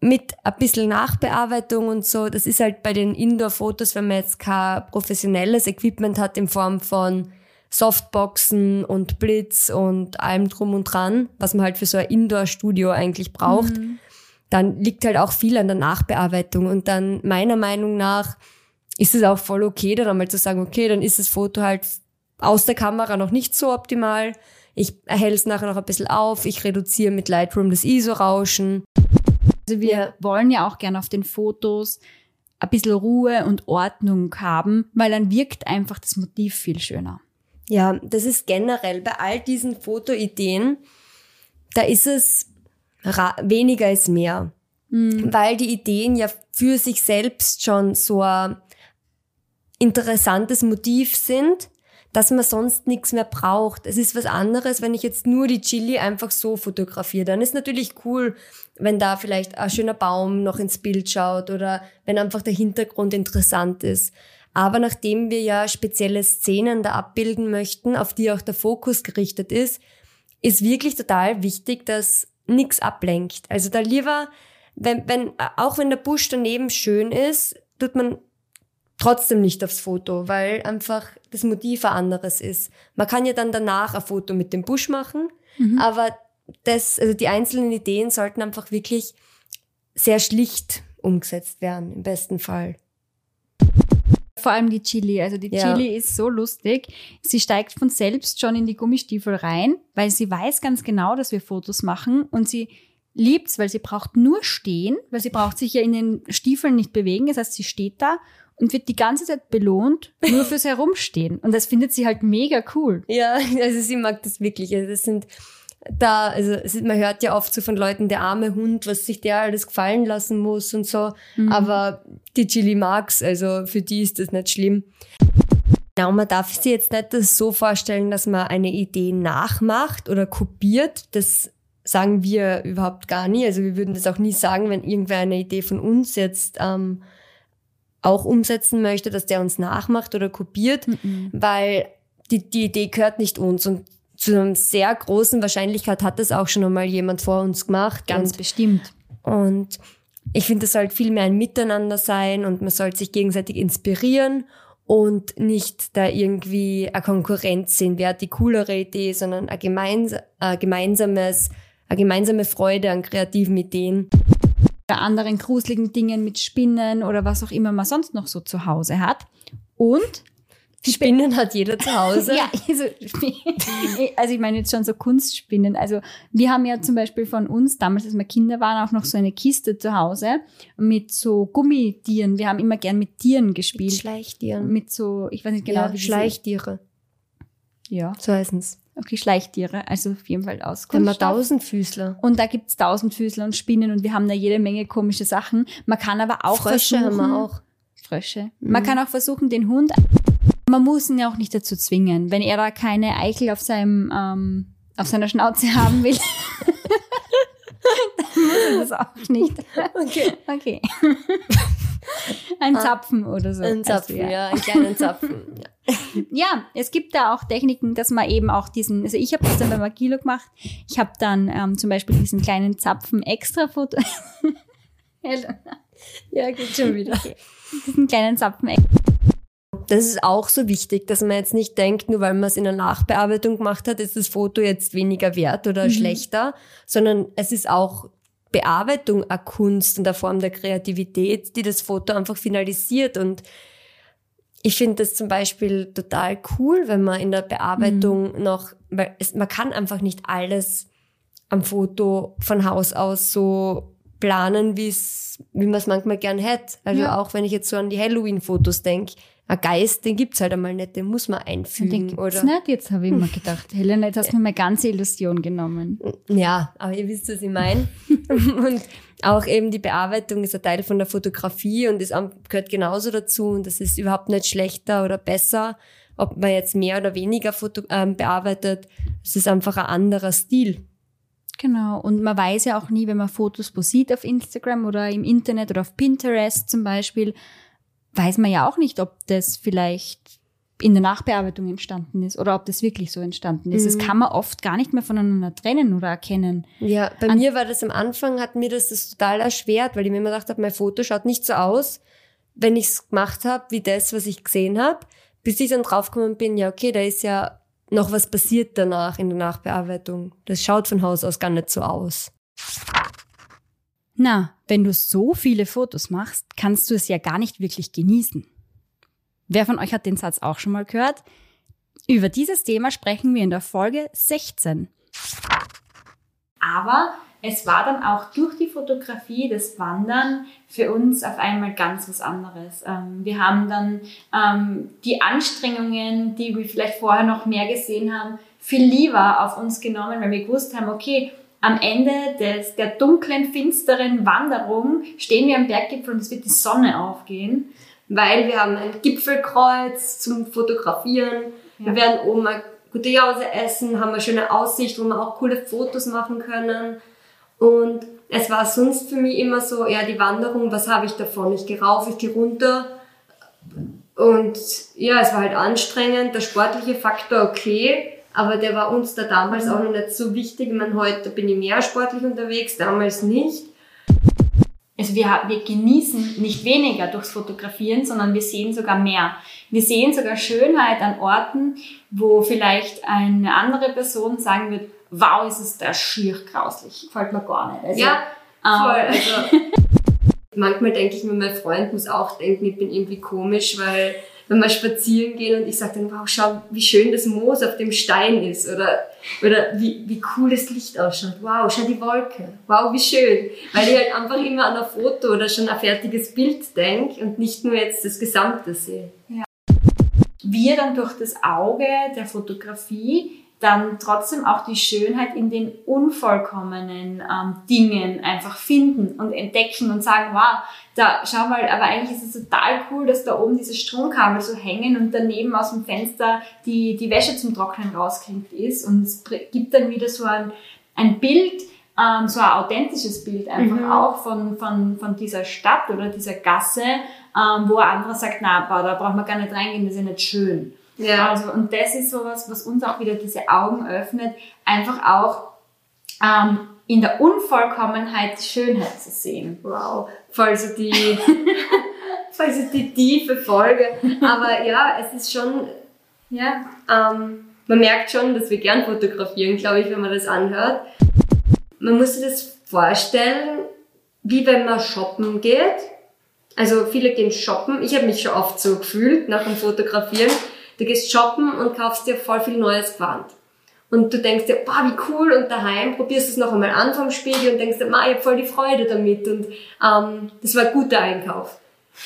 mit ein bisschen Nachbearbeitung und so, das ist halt bei den Indoor-Fotos, wenn man jetzt kein professionelles Equipment hat in Form von Softboxen und Blitz und allem drum und dran, was man halt für so ein Indoor-Studio eigentlich braucht, mhm. dann liegt halt auch viel an der Nachbearbeitung. Und dann meiner Meinung nach ist es auch voll okay, dann einmal zu sagen, okay, dann ist das Foto halt aus der Kamera noch nicht so optimal. Ich erhelle es nachher noch ein bisschen auf, ich reduziere mit Lightroom das ISO-Rauschen. Also wir wollen ja auch gerne auf den Fotos ein bisschen Ruhe und Ordnung haben, weil dann wirkt einfach das Motiv viel schöner. Ja, das ist generell bei all diesen Fotoideen, da ist es weniger ist mehr. Mhm. Weil die Ideen ja für sich selbst schon so ein interessantes Motiv sind, dass man sonst nichts mehr braucht. Es ist was anderes, wenn ich jetzt nur die Chili einfach so fotografiere. Dann ist natürlich cool, wenn da vielleicht ein schöner Baum noch ins Bild schaut oder wenn einfach der Hintergrund interessant ist. Aber nachdem wir ja spezielle Szenen da abbilden möchten, auf die auch der Fokus gerichtet ist, ist wirklich total wichtig, dass nichts ablenkt. Also da lieber, wenn, wenn, auch wenn der Busch daneben schön ist, tut man trotzdem nicht aufs Foto, weil einfach das Motiv ein anderes ist. Man kann ja dann danach ein Foto mit dem Busch machen, mhm. aber das, also die einzelnen Ideen sollten einfach wirklich sehr schlicht umgesetzt werden, im besten Fall. Vor allem die Chili. Also die ja. Chili ist so lustig. Sie steigt von selbst schon in die Gummistiefel rein, weil sie weiß ganz genau, dass wir Fotos machen und sie liebt's, weil sie braucht nur stehen, weil sie braucht sich ja in den Stiefeln nicht bewegen. Das heißt, sie steht da und wird die ganze Zeit belohnt, nur fürs Herumstehen. Und das findet sie halt mega cool. Ja, also sie mag das wirklich. Also das sind da, also man hört ja oft so von Leuten, der arme Hund, was sich der alles gefallen lassen muss und so. Mhm. Aber die Chili mag's, also für die ist das nicht schlimm. Ja, und man darf sich jetzt nicht das so vorstellen, dass man eine Idee nachmacht oder kopiert. Das sagen wir überhaupt gar nie. Also wir würden das auch nie sagen, wenn irgendwer eine Idee von uns jetzt ähm, auch umsetzen möchte, dass der uns nachmacht oder kopiert, mhm. weil die, die Idee gehört nicht uns und zu einer sehr großen Wahrscheinlichkeit hat das auch schon einmal jemand vor uns gemacht. Ganz und, bestimmt. Und ich finde, es sollte viel mehr ein Miteinander sein und man sollte sich gegenseitig inspirieren und nicht da irgendwie eine Konkurrenz sehen, wer hat die coolere Idee, sondern ein, gemeins ein gemeinsames, eine gemeinsame Freude an kreativen Ideen. Oder anderen gruseligen Dingen mit Spinnen oder was auch immer man sonst noch so zu Hause hat. Und Spinnen hat jeder zu Hause. ja, also, also ich meine jetzt schon so Kunstspinnen. Also wir haben ja zum Beispiel von uns, damals als wir Kinder waren, auch noch so eine Kiste zu Hause mit so Gummitieren. Wir haben immer gern mit Tieren gespielt. Mit Schleichtieren. Mit so, ich weiß nicht genau, ja, wie Schleichtiere. Ja. So heißen es. Okay, Schleichtiere, also auf jeden Fall aus Dann Tausendfüßler. Und da gibt's Tausendfüßler und Spinnen und wir haben da jede Menge komische Sachen. Man kann aber auch Frösche versuchen, haben wir auch. Frösche. Mhm. Man kann auch versuchen, den Hund man muss ihn ja auch nicht dazu zwingen. Wenn er da keine Eichel auf seinem, ähm, auf seiner Schnauze haben will, dann muss er das auch nicht. Okay. Okay. Ein ah, Zapfen oder so. Ein Zapfen, also, ja. ja, einen kleinen Zapfen. Ja. ja, es gibt da auch Techniken, dass man eben auch diesen, also ich habe das dann bei Magilo gemacht. Ich habe dann ähm, zum Beispiel diesen kleinen Zapfen extra Foto. ja, geht schon wieder. Okay. Diesen kleinen Zapfen extra das ist auch so wichtig, dass man jetzt nicht denkt, nur weil man es in der Nachbearbeitung gemacht hat, ist das Foto jetzt weniger wert oder mhm. schlechter, sondern es ist auch Bearbeitung eine Kunst und eine Form der Kreativität, die das Foto einfach finalisiert. Und ich finde das zum Beispiel total cool, wenn man in der Bearbeitung mhm. noch, weil es, man kann einfach nicht alles am Foto von Haus aus so planen, wie es, wie man es manchmal gern hätte. Also ja. auch wenn ich jetzt so an die Halloween-Fotos denke, ein Geist, den gibt's halt einmal nicht, den muss man einfügen. Den gibt's oder? nicht, jetzt habe ich immer gedacht. Helena, jetzt hast du mir meine ganze Illusion genommen. Ja, aber ihr wisst, was ich meine. und auch eben die Bearbeitung ist ein Teil von der Fotografie und es gehört genauso dazu und das ist überhaupt nicht schlechter oder besser, ob man jetzt mehr oder weniger Foto, ähm, bearbeitet. Es ist einfach ein anderer Stil. Genau. Und man weiß ja auch nie, wenn man Fotos sieht auf Instagram oder im Internet oder auf Pinterest zum Beispiel, weiß man ja auch nicht, ob das vielleicht in der Nachbearbeitung entstanden ist oder ob das wirklich so entstanden ist. Mhm. Das kann man oft gar nicht mehr voneinander trennen oder erkennen. Ja, bei An mir war das am Anfang, hat mir das, das total erschwert, weil ich mir immer gedacht habe, mein Foto schaut nicht so aus, wenn ich es gemacht habe, wie das, was ich gesehen habe, bis ich dann draufgekommen bin, ja, okay, da ist ja noch was passiert danach in der Nachbearbeitung. Das schaut von Haus aus gar nicht so aus. Na, wenn du so viele Fotos machst, kannst du es ja gar nicht wirklich genießen. Wer von euch hat den Satz auch schon mal gehört? Über dieses Thema sprechen wir in der Folge 16. Aber es war dann auch durch die Fotografie, das Wandern für uns auf einmal ganz was anderes. Ähm, wir haben dann ähm, die Anstrengungen, die wir vielleicht vorher noch mehr gesehen haben, viel lieber auf uns genommen, weil wir gewusst haben, okay, am Ende des, der dunklen, finsteren Wanderung stehen wir am Berggipfel und es wird die Sonne aufgehen. Weil wir haben ein Gipfelkreuz zum Fotografieren. Ja. Wir werden oben eine gute Jause essen, haben eine schöne Aussicht, wo wir auch coole Fotos machen können. Und es war sonst für mich immer so, ja, die Wanderung, was habe ich davon? Ich gehe rauf, ich gehe runter. Und ja, es war halt anstrengend, der sportliche Faktor okay, aber der war uns da damals auch noch nicht so wichtig. Ich meine, heute bin ich mehr sportlich unterwegs, damals nicht. Also wir, wir genießen nicht weniger durchs Fotografieren, sondern wir sehen sogar mehr. Wir sehen sogar Schönheit an Orten, wo vielleicht eine andere Person sagen wird, wow, ist es da schier grauslich. Gefällt mir gar nicht. Also, ja, voll. Ähm, also, manchmal denke ich mir, mein Freund muss auch denken, ich bin irgendwie komisch, weil wenn wir spazieren gehen und ich sage dann, wow, schau, wie schön das Moos auf dem Stein ist oder, oder wie, wie cool das Licht ausschaut. Wow, schau die Wolke. Wow, wie schön. Weil ich halt einfach immer an ein Foto oder schon ein fertiges Bild denke und nicht nur jetzt das Gesamte sehe. Ja. Wir dann durch das Auge der Fotografie dann trotzdem auch die Schönheit in den unvollkommenen ähm, Dingen einfach finden und entdecken und sagen, wow, da schau mal, aber eigentlich ist es total cool, dass da oben diese Stromkabel so hängen und daneben aus dem Fenster die, die Wäsche zum Trocknen rausklingt ist und es gibt dann wieder so ein, ein Bild, ähm, so ein authentisches Bild einfach Mhm. auch von, von, von dieser Stadt oder dieser Gasse, ähm, wo ein anderer sagt, na, da braucht man gar nicht reingehen, das ist ja nicht schön. Ja. Also, und das ist sowas, was uns auch wieder diese Augen öffnet, einfach auch ähm, in der Unvollkommenheit die Schönheit zu sehen. Wow. Voll so die, voll so die tiefe Folge. Aber ja, es ist schon, Ja. ähm, man merkt schon, dass wir gern fotografieren, glaube ich, wenn man das anhört. Man muss sich das vorstellen, wie wenn man shoppen geht. Also viele gehen shoppen. Ich habe mich schon oft so gefühlt nach dem Fotografieren. Du gehst shoppen und kaufst dir voll viel neues Gewand. Und du denkst dir, boah, wie cool, und daheim probierst du es noch einmal an vom Spiegel und denkst dir, ma, ich hab voll die Freude damit und ähm, das war ein guter Einkauf.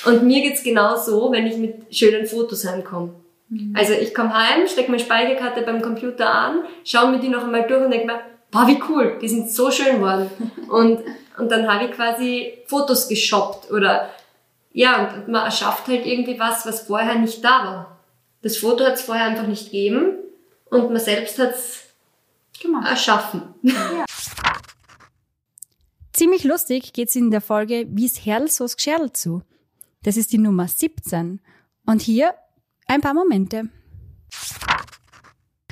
Und mir geht's genau so, wenn ich mit schönen Fotos heimkomme. Also ich komme heim, stecke meine Speicherkarte beim Computer an, schaue mir die noch einmal durch und denke mir, boah, wie cool, die sind so schön geworden. Und, und dann habe ich quasi Fotos geshoppt oder ja, und man erschafft halt irgendwie was, was vorher nicht da war. Das Foto hat es vorher einfach nicht gegeben und man selbst hat es Gemacht. erschaffen. Ziemlich lustig geht's in der Folge Wie's Herrl so's Gescherl zu. Das ist die Nummer 17. Und hier ein paar Momente.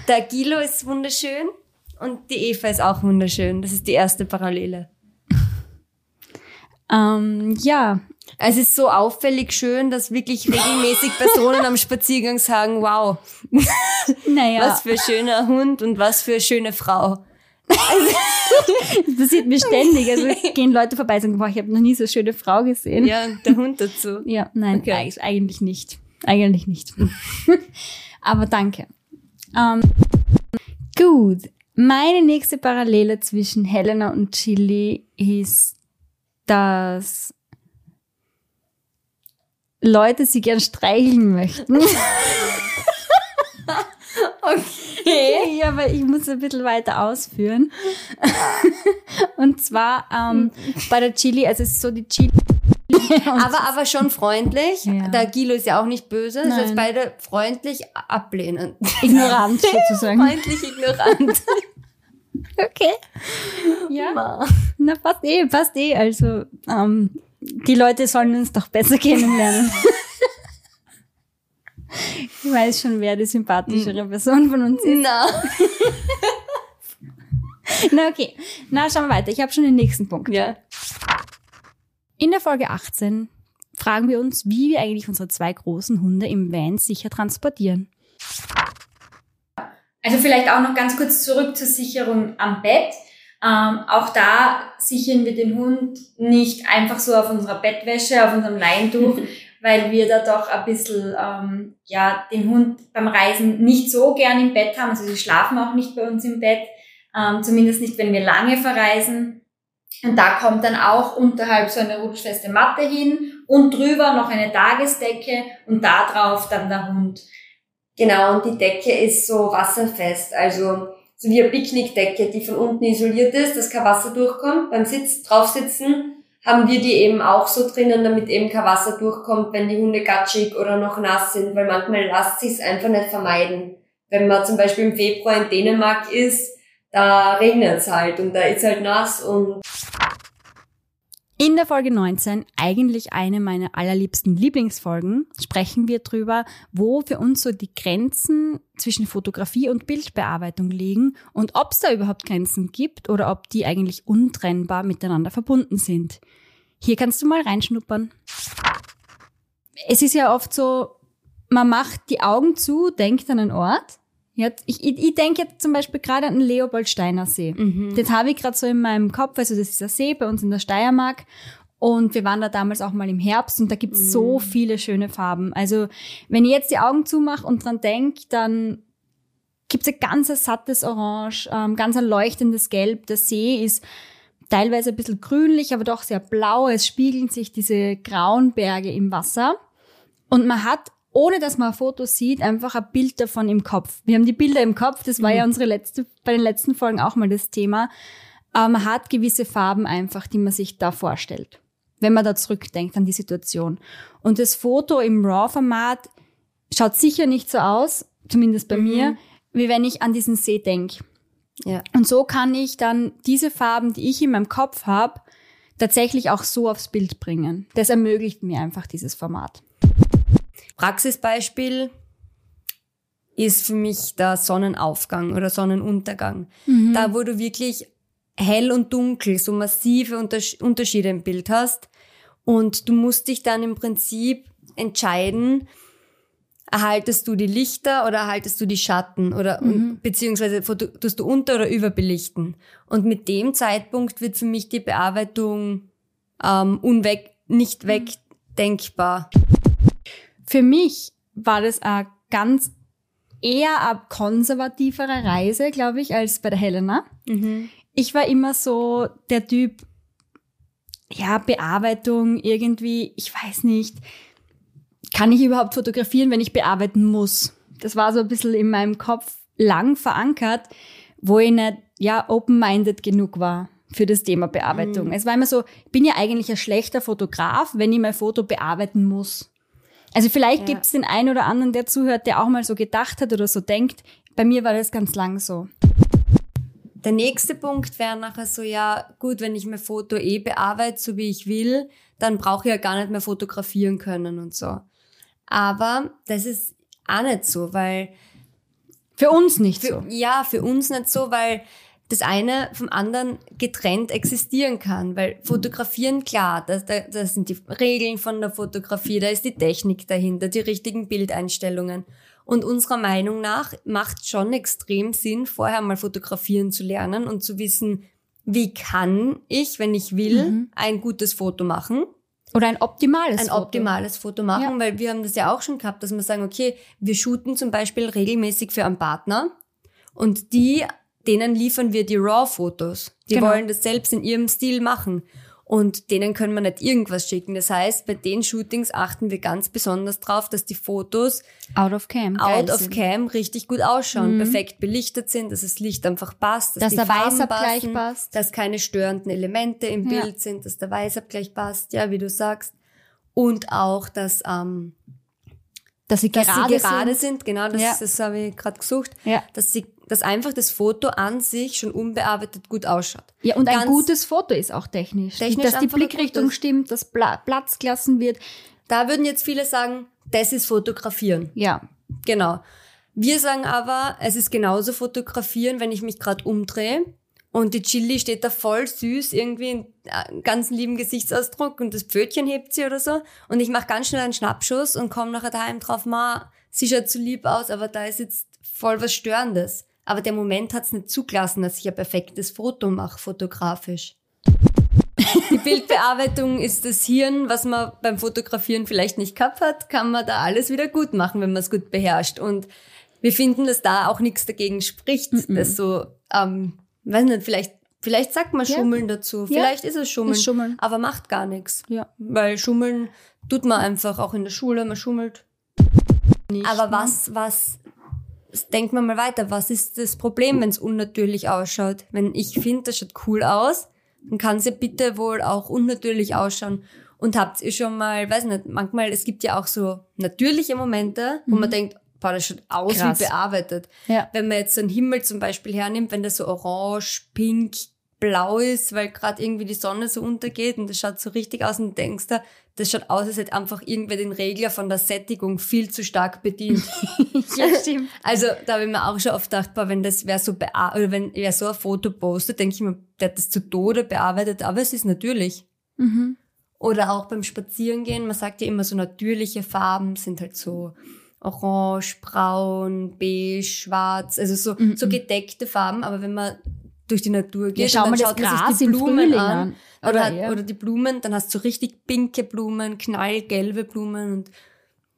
Der Gilo ist wunderschön und die Eva ist auch wunderschön. Das ist die erste Parallele. Ähm, ja, Es ist so auffällig schön, dass wirklich regelmäßig Personen am Spaziergang sagen, wow, naja, was für ein schöner Hund und was für eine schöne Frau. das passiert mir ständig. Also gehen Leute vorbei und sagen, boah, ich habe noch nie so eine schöne Frau gesehen. Ja, und der Hund dazu. Ja, nein, Okay. eig- eigentlich nicht. Eigentlich nicht. Aber danke. Ähm, gut. Meine nächste Parallele zwischen Helena und Chili ist, dass Leute sie gern streicheln möchten. Okay. ja, aber ich muss ein bisschen weiter ausführen. Und zwar ähm, bei der Chili, also es ist so die Chili. Aber, aber schon freundlich. Ja. Der Gilo ist ja auch nicht böse. Das heißt, beide freundlich ablehnen. ignorant sozusagen. freundlich ignorant. Okay. Ja. Na, passt eh, passt eh. Also, ähm, die Leute sollen uns doch besser kennenlernen. ich weiß schon, wer die sympathischere Person von uns ist. Na. Na, okay. Na, schauen wir weiter. Ich habe schon den nächsten Punkt. Ja. In der Folge 18 fragen wir uns, wie wir eigentlich unsere zwei großen Hunde im Van sicher transportieren. Also vielleicht auch noch ganz kurz zurück zur Sicherung am Bett. Ähm, auch da sichern wir den Hund nicht einfach so auf unserer Bettwäsche, auf unserem Leintuch, weil wir da doch ein bisschen ähm, ja, den Hund beim Reisen nicht so gern im Bett haben. Also sie schlafen auch nicht bei uns im Bett, ähm, zumindest nicht, wenn wir lange verreisen. Und da kommt dann auch unterhalb so eine rutschfeste Matte hin und drüber noch eine Tagesdecke und da drauf dann der Hund. Genau, und die Decke ist so wasserfest, also so wie eine Picknickdecke, die von unten isoliert ist, dass kein Wasser durchkommt. Beim Sitz, draufsitzen haben wir die eben auch so drinnen, damit eben kein Wasser durchkommt, wenn die Hunde gatschig oder noch nass sind, weil manchmal lässt sich's einfach nicht vermeiden. Wenn man zum Beispiel im Februar in Dänemark ist, da regnet's halt und da ist halt nass und In der Folge 19, eigentlich eine meiner allerliebsten Lieblingsfolgen, sprechen wir drüber, wo für uns so die Grenzen zwischen Fotografie und Bildbearbeitung liegen und ob es da überhaupt Grenzen gibt oder ob die eigentlich untrennbar miteinander verbunden sind. Hier kannst du mal reinschnuppern. Es ist ja oft so, man macht die Augen zu, denkt an einen Ort. Ja, ich, ich, ich denke jetzt zum Beispiel gerade an den Leopoldsteiner See. Das habe ich gerade so in meinem Kopf. Also das ist ein See bei uns in der Steiermark. Und wir waren da damals auch mal im Herbst und da gibt es so viele schöne Farben. Also wenn ich jetzt die Augen zumache und dran denke, dann gibt es ein ganz sattes Orange, ähm, ganz ein leuchtendes Gelb. Der See ist teilweise ein bisschen grünlich, aber doch sehr blau. Es spiegeln sich diese grauen Berge im Wasser. Und man hat, ohne dass man ein Foto sieht, einfach ein Bild davon im Kopf. Wir haben die Bilder im Kopf, das war ja unsere letzte, bei den letzten Folgen auch mal das Thema. Aber man hat gewisse Farben einfach, die man sich da vorstellt, wenn man da zurückdenkt an die Situation. Und das Foto im RAW-Format schaut sicher nicht so aus, zumindest bei mir, wie wenn ich an diesen See denke. Ja. Und so kann ich dann diese Farben, die ich in meinem Kopf habe, tatsächlich auch so aufs Bild bringen. Das ermöglicht mir einfach dieses Format. Praxisbeispiel ist für mich der Sonnenaufgang oder Sonnenuntergang. Da, wo du wirklich hell und dunkel so massive Unters Unterschiede im Bild hast und du musst dich dann im Prinzip entscheiden, erhaltest du die Lichter oder erhaltest du die Schatten oder beziehungsweise foto- tust du unter- oder überbelichten. Und mit dem Zeitpunkt wird für mich die Bearbeitung ähm, unweg, nicht wegdenkbar. Für mich war das eine ganz eher eine konservativere Reise, glaube ich, als bei der Helena. Ich war immer so der Typ, ja, Bearbeitung irgendwie, ich weiß nicht, kann ich überhaupt fotografieren, wenn ich bearbeiten muss? Das war so ein bisschen in meinem Kopf lang verankert, wo ich nicht, ja, open-minded genug war für das Thema Bearbeitung. Es war immer so, ich bin ja eigentlich ein schlechter Fotograf, wenn ich mein Foto bearbeiten muss. Also vielleicht Ja. gibt's den einen oder anderen, der zuhört, der auch mal so gedacht hat oder so denkt. Bei mir war das ganz lang so. Der nächste Punkt wäre nachher so, ja, gut, wenn ich mein Foto eh bearbeite, so wie ich will, dann brauche ich ja gar nicht mehr fotografieren können und so. Aber das ist auch nicht so, weil Für uns nicht für, so. ja, für uns nicht so, weil das eine vom anderen getrennt existieren kann. Weil fotografieren, klar, das, da, sind die Regeln von der Fotografie, da ist die Technik dahinter, die richtigen Bildeinstellungen. Und unserer Meinung nach macht schon extrem Sinn, vorher mal fotografieren zu lernen und zu wissen, wie kann ich, wenn ich will, ein gutes Foto machen Oder ein optimales ein Foto. optimales Foto machen, Ja. weil wir haben das ja auch schon gehabt, dass wir sagen, okay, wir shooten zum Beispiel regelmäßig für einen Partner und die, denen liefern wir die RAW-Fotos. Die Genau. wollen das selbst in ihrem Stil machen. Und denen können wir nicht irgendwas schicken. Das heißt, bei den Shootings achten wir ganz besonders drauf, dass die Fotos Out of cam. out of sind. cam richtig gut ausschauen, perfekt belichtet sind, dass das Licht einfach passt, dass, Dass die der Farben Weißabgleich passen, passt. dass keine störenden Elemente im Ja. Bild sind, dass der Weißabgleich passt, ja, wie du sagst. Und auch, dass, ähm, Dass sie dass gerade, sie gerade sind. sind, genau, das, Ja. das habe ich gerade gesucht, Ja. dass sie, dass einfach das Foto an sich schon unbearbeitet gut ausschaut. Ja, und ein Ganz- gutes Foto ist auch technisch. Technisch dass die ein Blickrichtung stimmt, dass Pla Platz gelassen wird. Da würden jetzt viele sagen, das ist Fotografieren. Ja. Genau. Wir sagen aber, es ist genauso fotografieren, wenn ich mich gerade umdrehe und die Chili steht da voll süß, irgendwie in äh, ganz lieben Gesichtsausdruck und das Pfötchen hebt sie oder so und ich mache ganz schnell einen Schnappschuss und komme nachher daheim drauf, ma, sie schaut zu lieb aus, aber da ist jetzt voll was Störendes. Aber der Moment hat's nicht zugelassen, dass ich ein perfektes Foto mache, fotografisch. Die Bildbearbeitung ist das Hirn, was man beim Fotografieren vielleicht nicht gehabt hat, kann man da alles wieder gut machen, wenn man es gut beherrscht. Und wir finden, dass da auch nichts dagegen spricht, dass so, ähm, weiß nicht, vielleicht, vielleicht sagt man Ja. Schummeln dazu, Ja. vielleicht ist es Schummeln, Ist Schummeln. aber macht gar nichts. Ja. Weil Schummeln tut man einfach auch in der Schule, man schummelt. Nicht, Aber was, was, denkt man mal weiter, was ist das Problem, wenn es unnatürlich ausschaut? Wenn ich finde, das schaut cool aus, dann kann es ja bitte wohl auch unnatürlich ausschauen. Und habt ihr schon mal, weiß nicht, manchmal, es gibt ja auch so natürliche Momente, wo man denkt, boah, das schaut aus Mhm. Krass. wie bearbeitet. Ja. Wenn man jetzt so einen Himmel zum Beispiel hernimmt, wenn der so orange, pink, blau ist, weil gerade irgendwie die Sonne so untergeht und das schaut so richtig aus und denkst da, das schaut aus, als hätte einfach irgendwer den Regler von der Sättigung viel zu stark bedient. ja, stimmt. Also da habe ich mir auch schon oft gedacht, boah, wenn das wer so bea oder wenn wer so ein Foto postet, denke ich mir, der hat das zu Tode bearbeitet, aber es ist natürlich. Mhm. Oder auch beim Spazierengehen, man sagt ja immer so natürliche Farben sind halt so orange, braun, beige, schwarz, also so, so gedeckte Farben, aber wenn man durch die Natur geht, schau und mal dann das Gras die im Blumen Frühling an, an. Oder, ja. oder die Blumen, dann hast du richtig pinke Blumen, knallgelbe Blumen und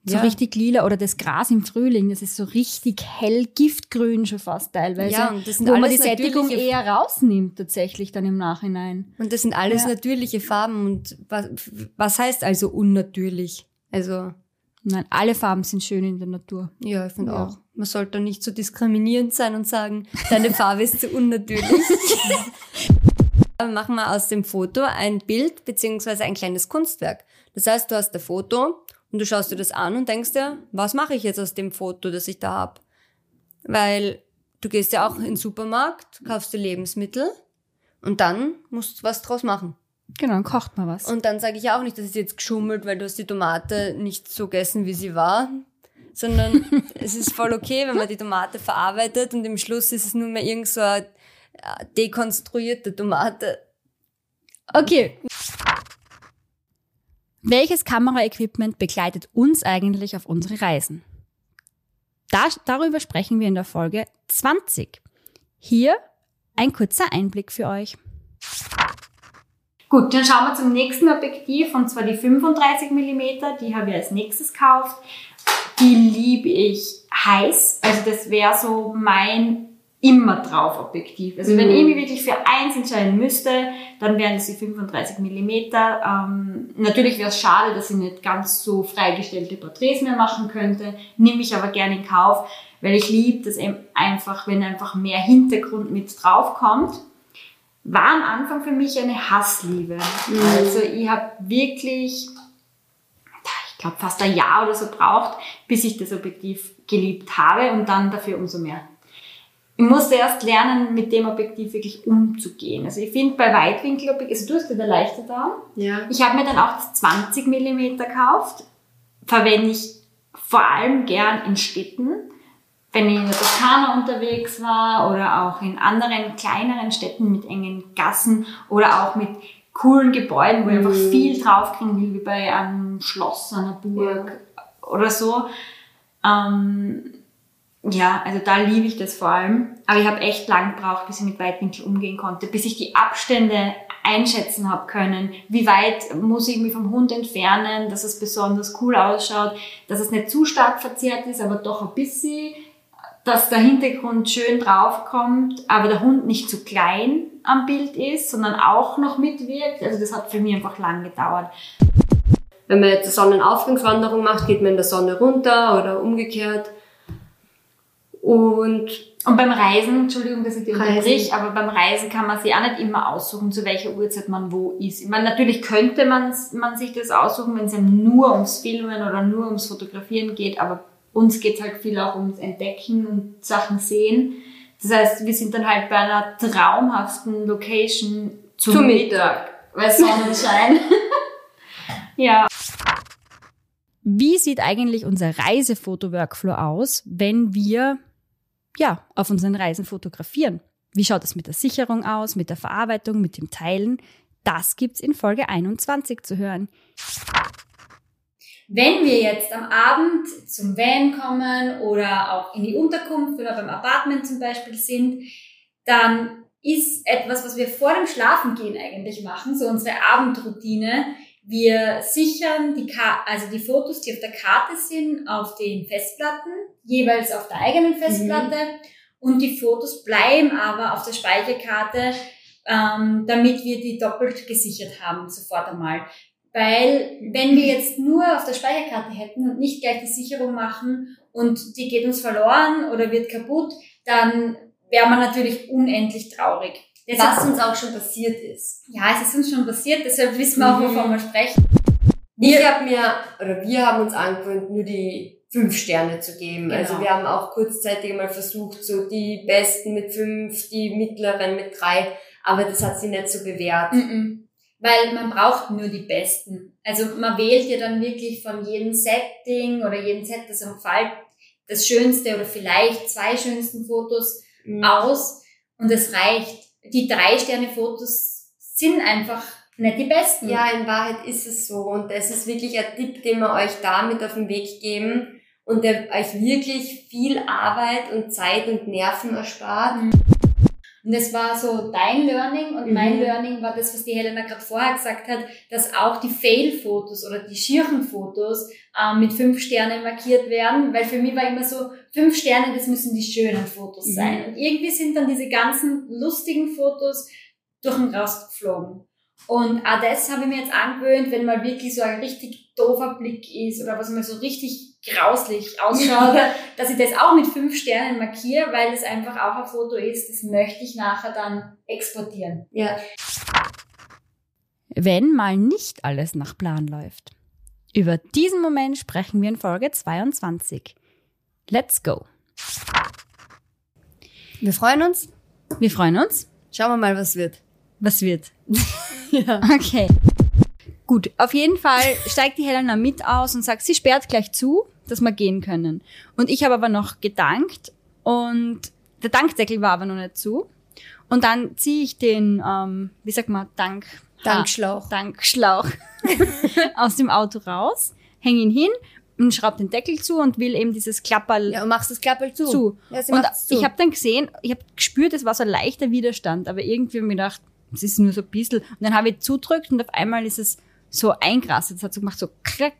So ja. richtig lila oder das Gras im Frühling, das ist so richtig hell giftgrün schon fast teilweise. Ja, und das sind wo man die Sättigung eher rausnimmt tatsächlich dann im Nachhinein. Und das sind alles Ja. natürliche Farben. Und was, was heißt also unnatürlich? Also, Nein, alle Farben sind schön in der Natur. ja, ich finde Ja. auch. Man sollte nicht so diskriminierend sein und sagen, deine Farbe ist zu unnatürlich. Machen wir aus dem Foto ein Bild beziehungsweise ein kleines Kunstwerk. Das heißt, du hast ein Foto und du schaust dir das an und denkst dir, was mache ich jetzt aus dem Foto, das ich da hab? Weil du gehst ja auch in den Supermarkt, kaufst du Lebensmittel und dann musst du was draus machen. Genau, dann kocht man was. Und dann sage ich auch nicht, das ist jetzt geschummelt, weil du hast die Tomate nicht so gegessen, wie sie war, sondern es ist voll okay, wenn man die Tomate verarbeitet und im Schluss ist es nur mehr irgend so eine äh, dekonstruierte Tomate. Okay. Welches Kameraequipment begleitet uns eigentlich auf unsere Reisen? Da, darüber sprechen wir in der Folge 20. Hier ein kurzer Einblick für euch. Gut, dann schauen wir zum nächsten Objektiv und zwar die 35 mm. Die habe ich als nächstes gekauft. Die liebe ich heiß. Also das wäre so mein immer drauf Objektiv. Also wenn mhm. ich mich wirklich für eins entscheiden müsste, dann wären es die 35 mm. Ähm, natürlich wäre es schade, dass ich nicht ganz so freigestellte Porträts mehr machen könnte, nehme ich aber gerne in Kauf, weil ich liebe das eben einfach, wenn einfach mehr Hintergrund mit drauf kommt. War am Anfang für mich eine Hassliebe. Mhm. Also ich habe wirklich, ich glaube fast ein Jahr oder so braucht, bis ich das Objektiv geliebt habe und dann dafür umso mehr ich musste erst lernen, mit dem Objektiv wirklich umzugehen. Also ich finde bei Weitwinkelobjektiven, also du hast ja der leichte da. Ja. Ich habe mir dann auch das 20 mm gekauft. Verwende ich vor allem gern in Städten. Wenn ich in der Toskana unterwegs war oder auch in anderen kleineren Städten mit engen Gassen oder auch mit coolen Gebäuden, wo ich einfach mhm. viel draufkriegen will, wie bei einem Schloss, einer Burg ja. oder so. Ähm, ja, also da liebe ich das vor allem. Aber ich habe echt lang gebraucht, bis ich mit Weitwinkel umgehen konnte, bis ich die Abstände einschätzen habe können. Wie weit muss ich mich vom Hund entfernen, dass es besonders cool ausschaut, dass es nicht zu stark verzerrt ist, aber doch ein bisschen, dass der Hintergrund schön draufkommt, aber der Hund nicht zu klein am Bild ist, sondern auch noch mitwirkt. Also das hat für mich einfach lang gedauert. Wenn man jetzt eine Sonnenaufgangswanderung macht, geht man in der Sonne runter oder umgekehrt und, und beim Reisen, Entschuldigung, dass ich dich unterbrich, aber beim Reisen kann man sich auch nicht immer aussuchen, zu welcher Uhrzeit man wo ist. Ich meine, natürlich könnte man, man sich das aussuchen, wenn es einem nur ums Filmen oder nur ums Fotografieren geht, aber uns geht's halt viel auch ums Entdecken und Sachen sehen. Das heißt, wir sind dann halt bei einer traumhaften Location zum, zum Mittag, weil Sonnenschein. ja. Wie sieht eigentlich unser Reisefoto-Workflow aus, wenn wir ja, auf unseren Reisen fotografieren. Wie schaut es mit der Sicherung aus, mit der Verarbeitung, mit dem Teilen? Das gibt's in Folge 21 zu hören. Wenn wir jetzt am Abend zum Van kommen oder auch in die Unterkunft, wenn wir beim Apartment zum Beispiel sind, dann ist etwas, was wir vor dem Schlafengehen eigentlich machen, so unsere Abendroutine, wir sichern die, Ka also die Fotos, die auf der Karte sind, auf den Festplatten, jeweils auf der eigenen Festplatte. Mhm. Und die Fotos bleiben aber auf der Speicherkarte, ähm, damit wir die doppelt gesichert haben, sofort einmal. Weil wenn wir jetzt nur auf der Speicherkarte hätten und nicht gleich die Sicherung machen und die geht uns verloren oder wird kaputt, dann wäre man natürlich unendlich traurig. Deshalb, was uns auch schon passiert ist. Ja, es ist uns schon passiert, deshalb wissen wir auch, mhm. wovon wir sprechen. Ich habe mir, oder wir haben uns angewöhnt, nur die fünf Sterne zu geben. Genau. Also wir haben auch kurzzeitig mal versucht, so die besten mit fünf, die mittleren mit drei, aber das hat sich nicht so bewährt. Mhm. Weil man braucht nur die besten. Also man wählt ja dann wirklich von jedem Setting oder jedem Set, das einem gefällt, das schönste oder vielleicht zwei schönsten Fotos mhm. aus und es reicht die drei Sterne Fotos sind einfach nicht die besten. Ja, in Wahrheit ist es so. Und das ist wirklich ein Tipp, den wir euch damit auf den Weg geben und der euch wirklich viel Arbeit und Zeit und Nerven erspart. Mhm. Und das war so dein Learning und mhm. mein Learning war das, was die Helena gerade vorher gesagt hat, dass auch die Fail-Fotos oder die Schirchenfotos ähm, mit fünf Sternen markiert werden, weil für mich war immer so, fünf Sterne, das müssen die schönen Fotos mhm. sein. Und irgendwie sind dann diese ganzen lustigen Fotos durch den Rast geflogen. Und auch das habe ich mir jetzt angewöhnt, wenn mal wirklich so ein richtig doofer Blick ist oder was mal so richtig grauslich ausschaut, dass ich das auch mit fünf Sternen markiere, weil es einfach auch ein Foto ist, das möchte ich nachher dann exportieren. Ja. Wenn mal nicht alles nach Plan läuft. Über diesen Moment sprechen wir in Folge 22. Let's go! Wir freuen uns. Wir freuen uns. Schauen wir mal, was wird. Was wird? Ja. Okay. Gut, auf jeden Fall steigt die Helena mit aus und sagt, sie sperrt gleich zu, dass wir gehen können. Und ich habe aber noch gedankt und der Dankdeckel war aber noch nicht zu. Und dann ziehe ich den, ähm, wie sagt man, Dank Dankschlauch. Dankschlauch aus dem Auto raus, hänge ihn hin und schraube den Deckel zu und will eben dieses Klapperl Ja, und machst das Klappel zu. zu. Ja, und zu. ich habe dann gesehen, ich habe gespürt, es war so ein leichter Widerstand, aber irgendwie habe ich mir gedacht, es ist nur so ein bisschen. Und dann habe ich zudrückt und auf einmal ist es so eingerastet. Es hat so gemacht, so klack.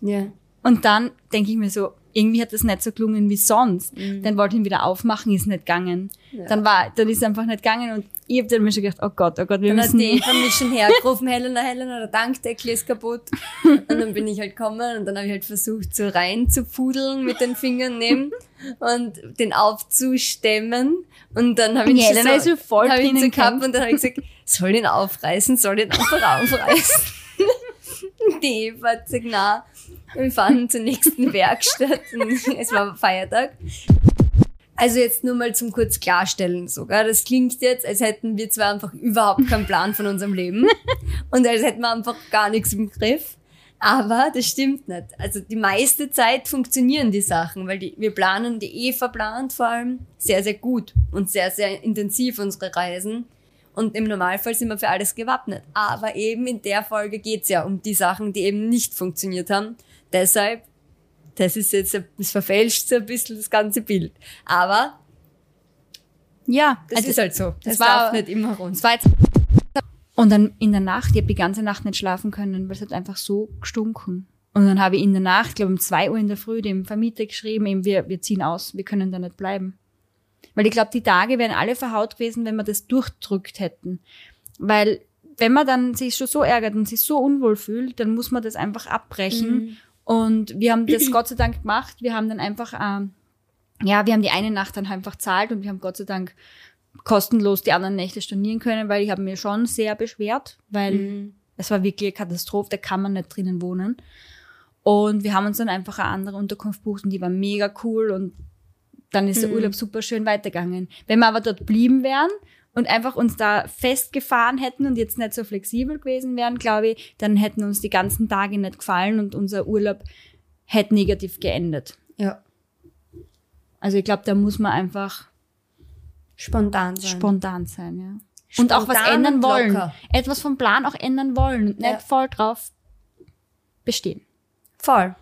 ja. Und dann denke ich mir so, irgendwie hat das nicht so gelungen wie sonst. Dann wollte ich ihn wieder aufmachen, ist nicht gegangen. Mhm. Ja. Dann war, dann ist es einfach nicht gegangen und ich habe dann mir schon gedacht, oh Gott, oh Gott, wir Dann hat müssen. die von mich schon hergerufen, Helena, Helena, der Dankdeckel ist kaputt. Und dann bin ich halt gekommen und dann habe ich halt versucht, so rein zu mit den Fingern nehmen und den aufzustemmen. Und dann habe ich Helena ist so, so voll hab ihn so gehabt und dann habe ich gesagt, soll ihn aufreißen, soll ihn einfach aufreißen. Die Eva gesagt, na, wir fahren zur nächsten Werkstatt. Es war Feiertag. Also jetzt nur mal zum kurz klarstellen sogar. Das klingt jetzt, als hätten wir zwar einfach überhaupt keinen Plan von unserem Leben und als hätten wir einfach gar nichts im Griff. Aber das stimmt nicht. Also die meiste Zeit funktionieren die Sachen, weil die, wir planen, die Eva plant vor allem sehr, sehr gut und sehr, sehr intensiv unsere Reisen. Und im Normalfall sind wir für alles gewappnet. Aber eben in der Folge geht's ja um die Sachen, die eben nicht funktioniert haben. Deshalb das ist jetzt, das verfälscht so ein bisschen das ganze Bild. Aber ja, das also ist halt so. das Das, war- darf nicht immer rund. Es war jetzt und dann in der Nacht, ich habe die ganze Nacht nicht schlafen können, weil es hat einfach so gestunken. Und dann habe ich in der Nacht, glaube um zwei Uhr in der Früh, dem Vermieter geschrieben, eben wir, wir ziehen aus, wir können da nicht bleiben. Weil ich glaube, die Tage wären alle verhaut gewesen, wenn wir das durchdrückt hätten. Weil wenn man dann sich schon so ärgert und sich so unwohl fühlt, dann muss man das einfach abbrechen. Und wir haben das Gott sei Dank gemacht. Wir haben dann einfach, ähm, ja, wir haben die eine Nacht dann einfach zahlt und wir haben Gott sei Dank kostenlos die anderen Nächte stornieren können, weil ich habe mir schon sehr beschwert, weil Mhm. es war wirklich eine Katastrophe, da kann man nicht drinnen wohnen. Und wir haben uns dann einfach eine andere Unterkunft gebucht und die war mega cool und dann ist der Mhm. Urlaub super schön weitergegangen. Wenn wir aber dort blieben wären und einfach uns da festgefahren hätten und jetzt nicht so flexibel gewesen wären, glaube ich, dann hätten uns die ganzen Tage nicht gefallen und unser Urlaub hätte negativ geendet. Ja. Also ich glaube, da muss man einfach Spontan sein. spontan sein, ja. Und auch was Spontan ändern wollen. locker. Etwas vom Plan auch ändern wollen und nicht Ja. voll drauf bestehen. Voll.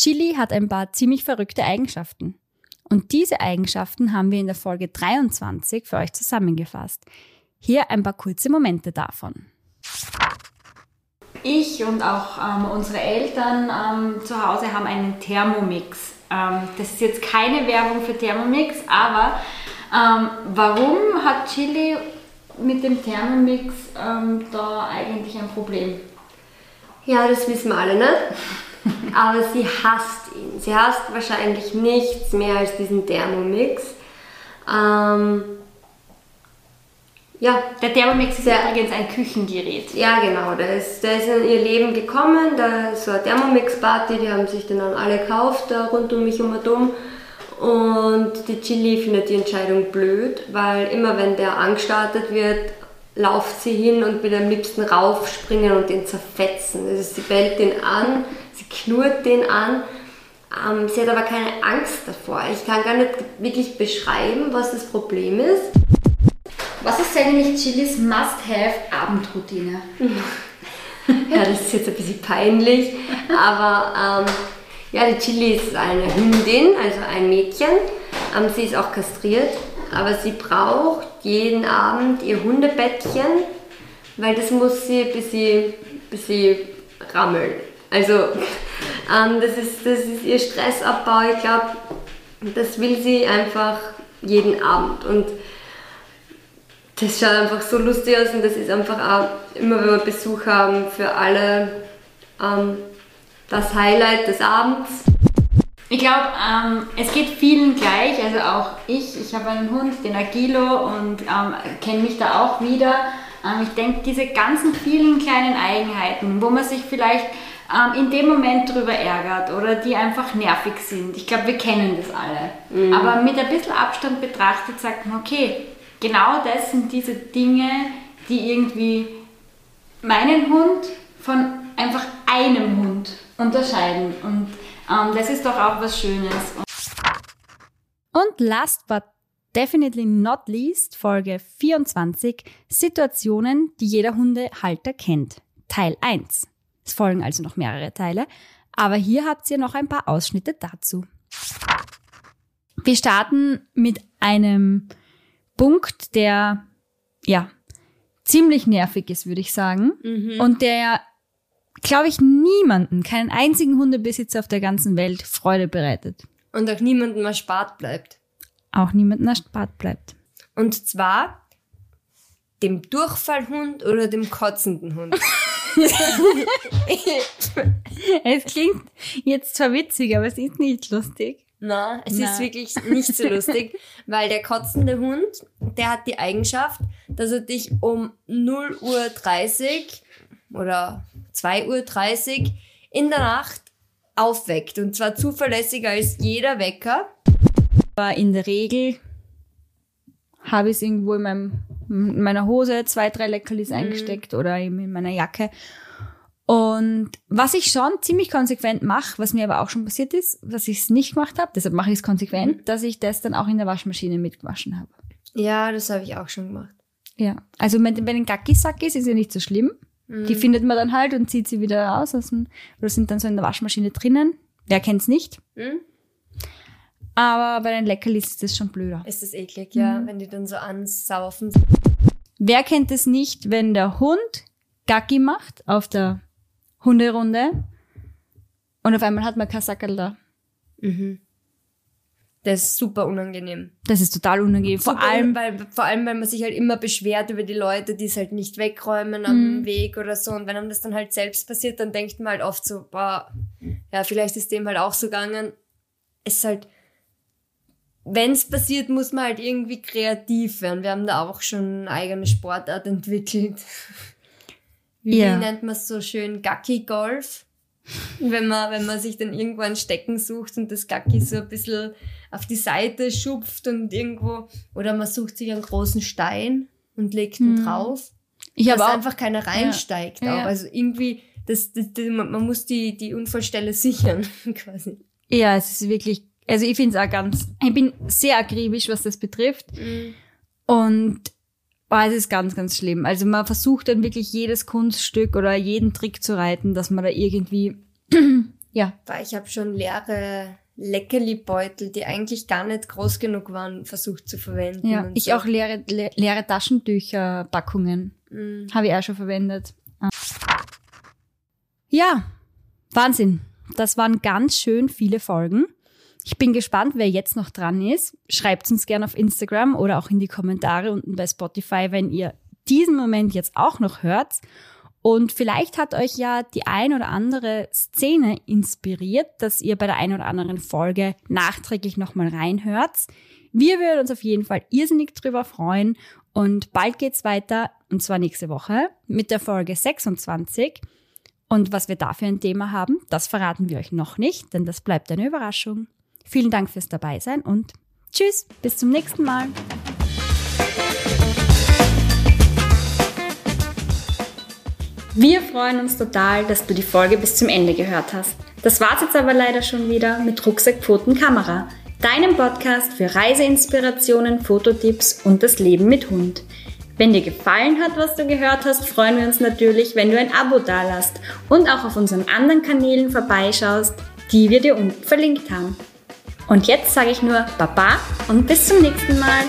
Chili hat ein paar ziemlich verrückte Eigenschaften. Und diese Eigenschaften haben wir in der Folge 23 für euch zusammengefasst. Hier ein paar kurze Momente davon. Ich und auch ähm, unsere Eltern ähm, zu Hause haben einen Thermomix. Ähm, das ist jetzt keine Werbung für Thermomix, aber ähm, warum hat Chili mit dem Thermomix ähm, da eigentlich ein Problem? Ja, das wissen wir alle nicht. Aber sie hasst ihn. Sie hasst wahrscheinlich nichts mehr als diesen Thermomix. Ähm, ja, Der Thermomix ist Der- übrigens ein Küchengerät. ja, genau. Der ist, der ist in ihr Leben gekommen. Da ist so eine Thermomix-Party, die haben sich den dann alle gekauft, da rund um mich um und um. Und die Chili findet die Entscheidung blöd, weil immer wenn der angestartet wird, lauft sie hin und will am liebsten raufspringen und den zerfetzen. Also sie bellt den an, knurrt den an. Ähm, sie hat aber keine Angst davor. Ich kann gar nicht wirklich beschreiben, was das Problem ist. Was ist eigentlich Chilis Must-Have-Abendroutine? Ja, das ist jetzt ein bisschen peinlich, aber ähm, ja, die Chili ist eine Hündin, also ein Mädchen. Ähm, sie ist auch kastriert, aber sie braucht jeden Abend ihr Hundebettchen, weil das muss sie, bis sie, bis sie rammelt. Also ähm, das, ist, das ist ihr Stressabbau. Ich glaube, das will sie einfach jeden Abend. Und das schaut einfach so lustig aus und das ist einfach auch, immer wenn wir Besuch haben, für alle ähm, das Highlight des Abends. Ich glaube, ähm, es geht vielen gleich. Also auch ich, ich habe einen Hund, den Agilo, und ähm, kenne mich da auch wieder. Ähm, ich denke, diese ganzen vielen kleinen Eigenheiten, wo man sich vielleicht ähm, in dem Moment drüber ärgert oder die einfach nervig sind. Ich glaube, wir kennen das alle. Mhm. Aber mit ein bisschen Abstand betrachtet sagt man, okay, genau das sind diese Dinge, die irgendwie meinen Hund von einfach einem Hund unterscheiden. Und ähm, das ist doch auch was Schönes. Und last but definitely not least, Folge 24, Situationen, die jeder Hundehalter kennt. Teil 1. Es folgen also noch mehrere Teile, aber hier habt ihr noch ein paar Ausschnitte dazu. Wir starten mit einem Punkt, der ja ziemlich nervig ist, würde ich sagen, und der glaube ich niemanden, keinen einzigen Hundebesitzer auf der ganzen Welt Freude bereitet. Und auch niemandem erspart bleibt. Auch niemanden erspart bleibt. Und zwar dem Durchfallhund oder dem kotzenden Hund. Es klingt jetzt zwar witzig, aber es ist nicht lustig. Na, es Na. ist wirklich nicht so lustig, weil der kotzende Hund, der hat die Eigenschaft, dass er dich um 0 Uhr 30 oder 2 Uhr 30 in der Nacht aufweckt. Und zwar zuverlässiger als jeder Wecker. Aber in der Regel habe ich es irgendwo in, meinem, in meiner Hose, zwei, drei Leckerlis eingesteckt oder eben in meiner Jacke. Und was ich schon ziemlich konsequent mache, was mir aber auch schon passiert ist, dass ich es nicht gemacht habe, deshalb mache ich es konsequent, dass ich das dann auch in der Waschmaschine mitgewaschen habe. Ja, das habe ich auch schon gemacht. Ja, also mit, bei den Gackisackis ist ja nicht so schlimm. Die findet man dann halt und zieht sie wieder raus aus dem, oder sind dann so in der Waschmaschine drinnen. Wer kennt's nicht? Hm? Aber bei den Leckerlis ist das schon blöder. Ist das eklig, ja, wenn die dann so ansaufen. Wer kennt es nicht, wenn der Hund Gacki macht auf der Hunderunde und auf einmal hat man kein Sackerl da? Das ist super unangenehm. Das ist total unangenehm. Vor Super, allem, weil, vor allem, weil man sich halt immer beschwert über die Leute, die es halt nicht wegräumen am Weg oder so. Und wenn einem das dann halt selbst passiert, dann denkt man halt oft so, boah, ja, vielleicht ist dem halt auch so gegangen. Es ist halt, wenn es passiert, muss man halt irgendwie kreativ werden. Wir haben da auch schon eine eigene Sportart entwickelt. Wie Ja. nennt man es so schön? Gacki-Golf. Wenn man, wenn man sich dann irgendwo ein Stecken sucht und das Gacki so ein bisschen auf die Seite schupft und irgendwo, oder man sucht sich einen großen Stein und legt ihn drauf, ich dass einfach keiner reinsteigt. Ja. Auch. Also irgendwie, das, das, das, man man muss die, die Unfallstelle sichern, quasi. ja, es ist wirklich, also ich finde es auch ganz, ich bin sehr akribisch, was das betrifft. Und boah, es ist ganz, ganz schlimm. Also man versucht dann wirklich jedes Kunststück oder jeden Trick zu reiten, dass man da irgendwie, ja, ich habe schon leere Leckerli-Beutel, die eigentlich gar nicht groß genug waren, versucht zu verwenden. ja. Ich so. auch leere, le leere Taschentücher-Packungen. Mhm. Habe ich auch schon verwendet. Ja, Wahnsinn. Das waren ganz schön viele Folgen. Ich bin gespannt, wer jetzt noch dran ist. Schreibt uns gerne auf Instagram oder auch in die Kommentare unten bei Spotify, wenn ihr diesen Moment jetzt auch noch hört. Und vielleicht hat euch ja die ein oder andere Szene inspiriert, dass ihr bei der ein oder anderen Folge nachträglich nochmal reinhört. Wir würden uns auf jeden Fall irrsinnig drüber freuen. Und bald geht's weiter, und zwar nächste Woche, mit der Folge 26. Und was wir da für ein Thema haben, das verraten wir euch noch nicht, denn das bleibt eine Überraschung. Vielen Dank fürs Dabeisein und tschüss, bis zum nächsten Mal. Wir freuen uns total, dass du die Folge bis zum Ende gehört hast. Das war's jetzt aber leider schon wieder mit Rucksack, Pfoten, Kamera, deinem Podcast für Reiseinspirationen, Fototipps und das Leben mit Hund. Wenn dir gefallen hat, was du gehört hast, freuen wir uns natürlich, wenn du ein Abo dalasst und auch auf unseren anderen Kanälen vorbeischaust, die wir dir unten verlinkt haben. Und jetzt sage ich nur Baba und bis zum nächsten Mal.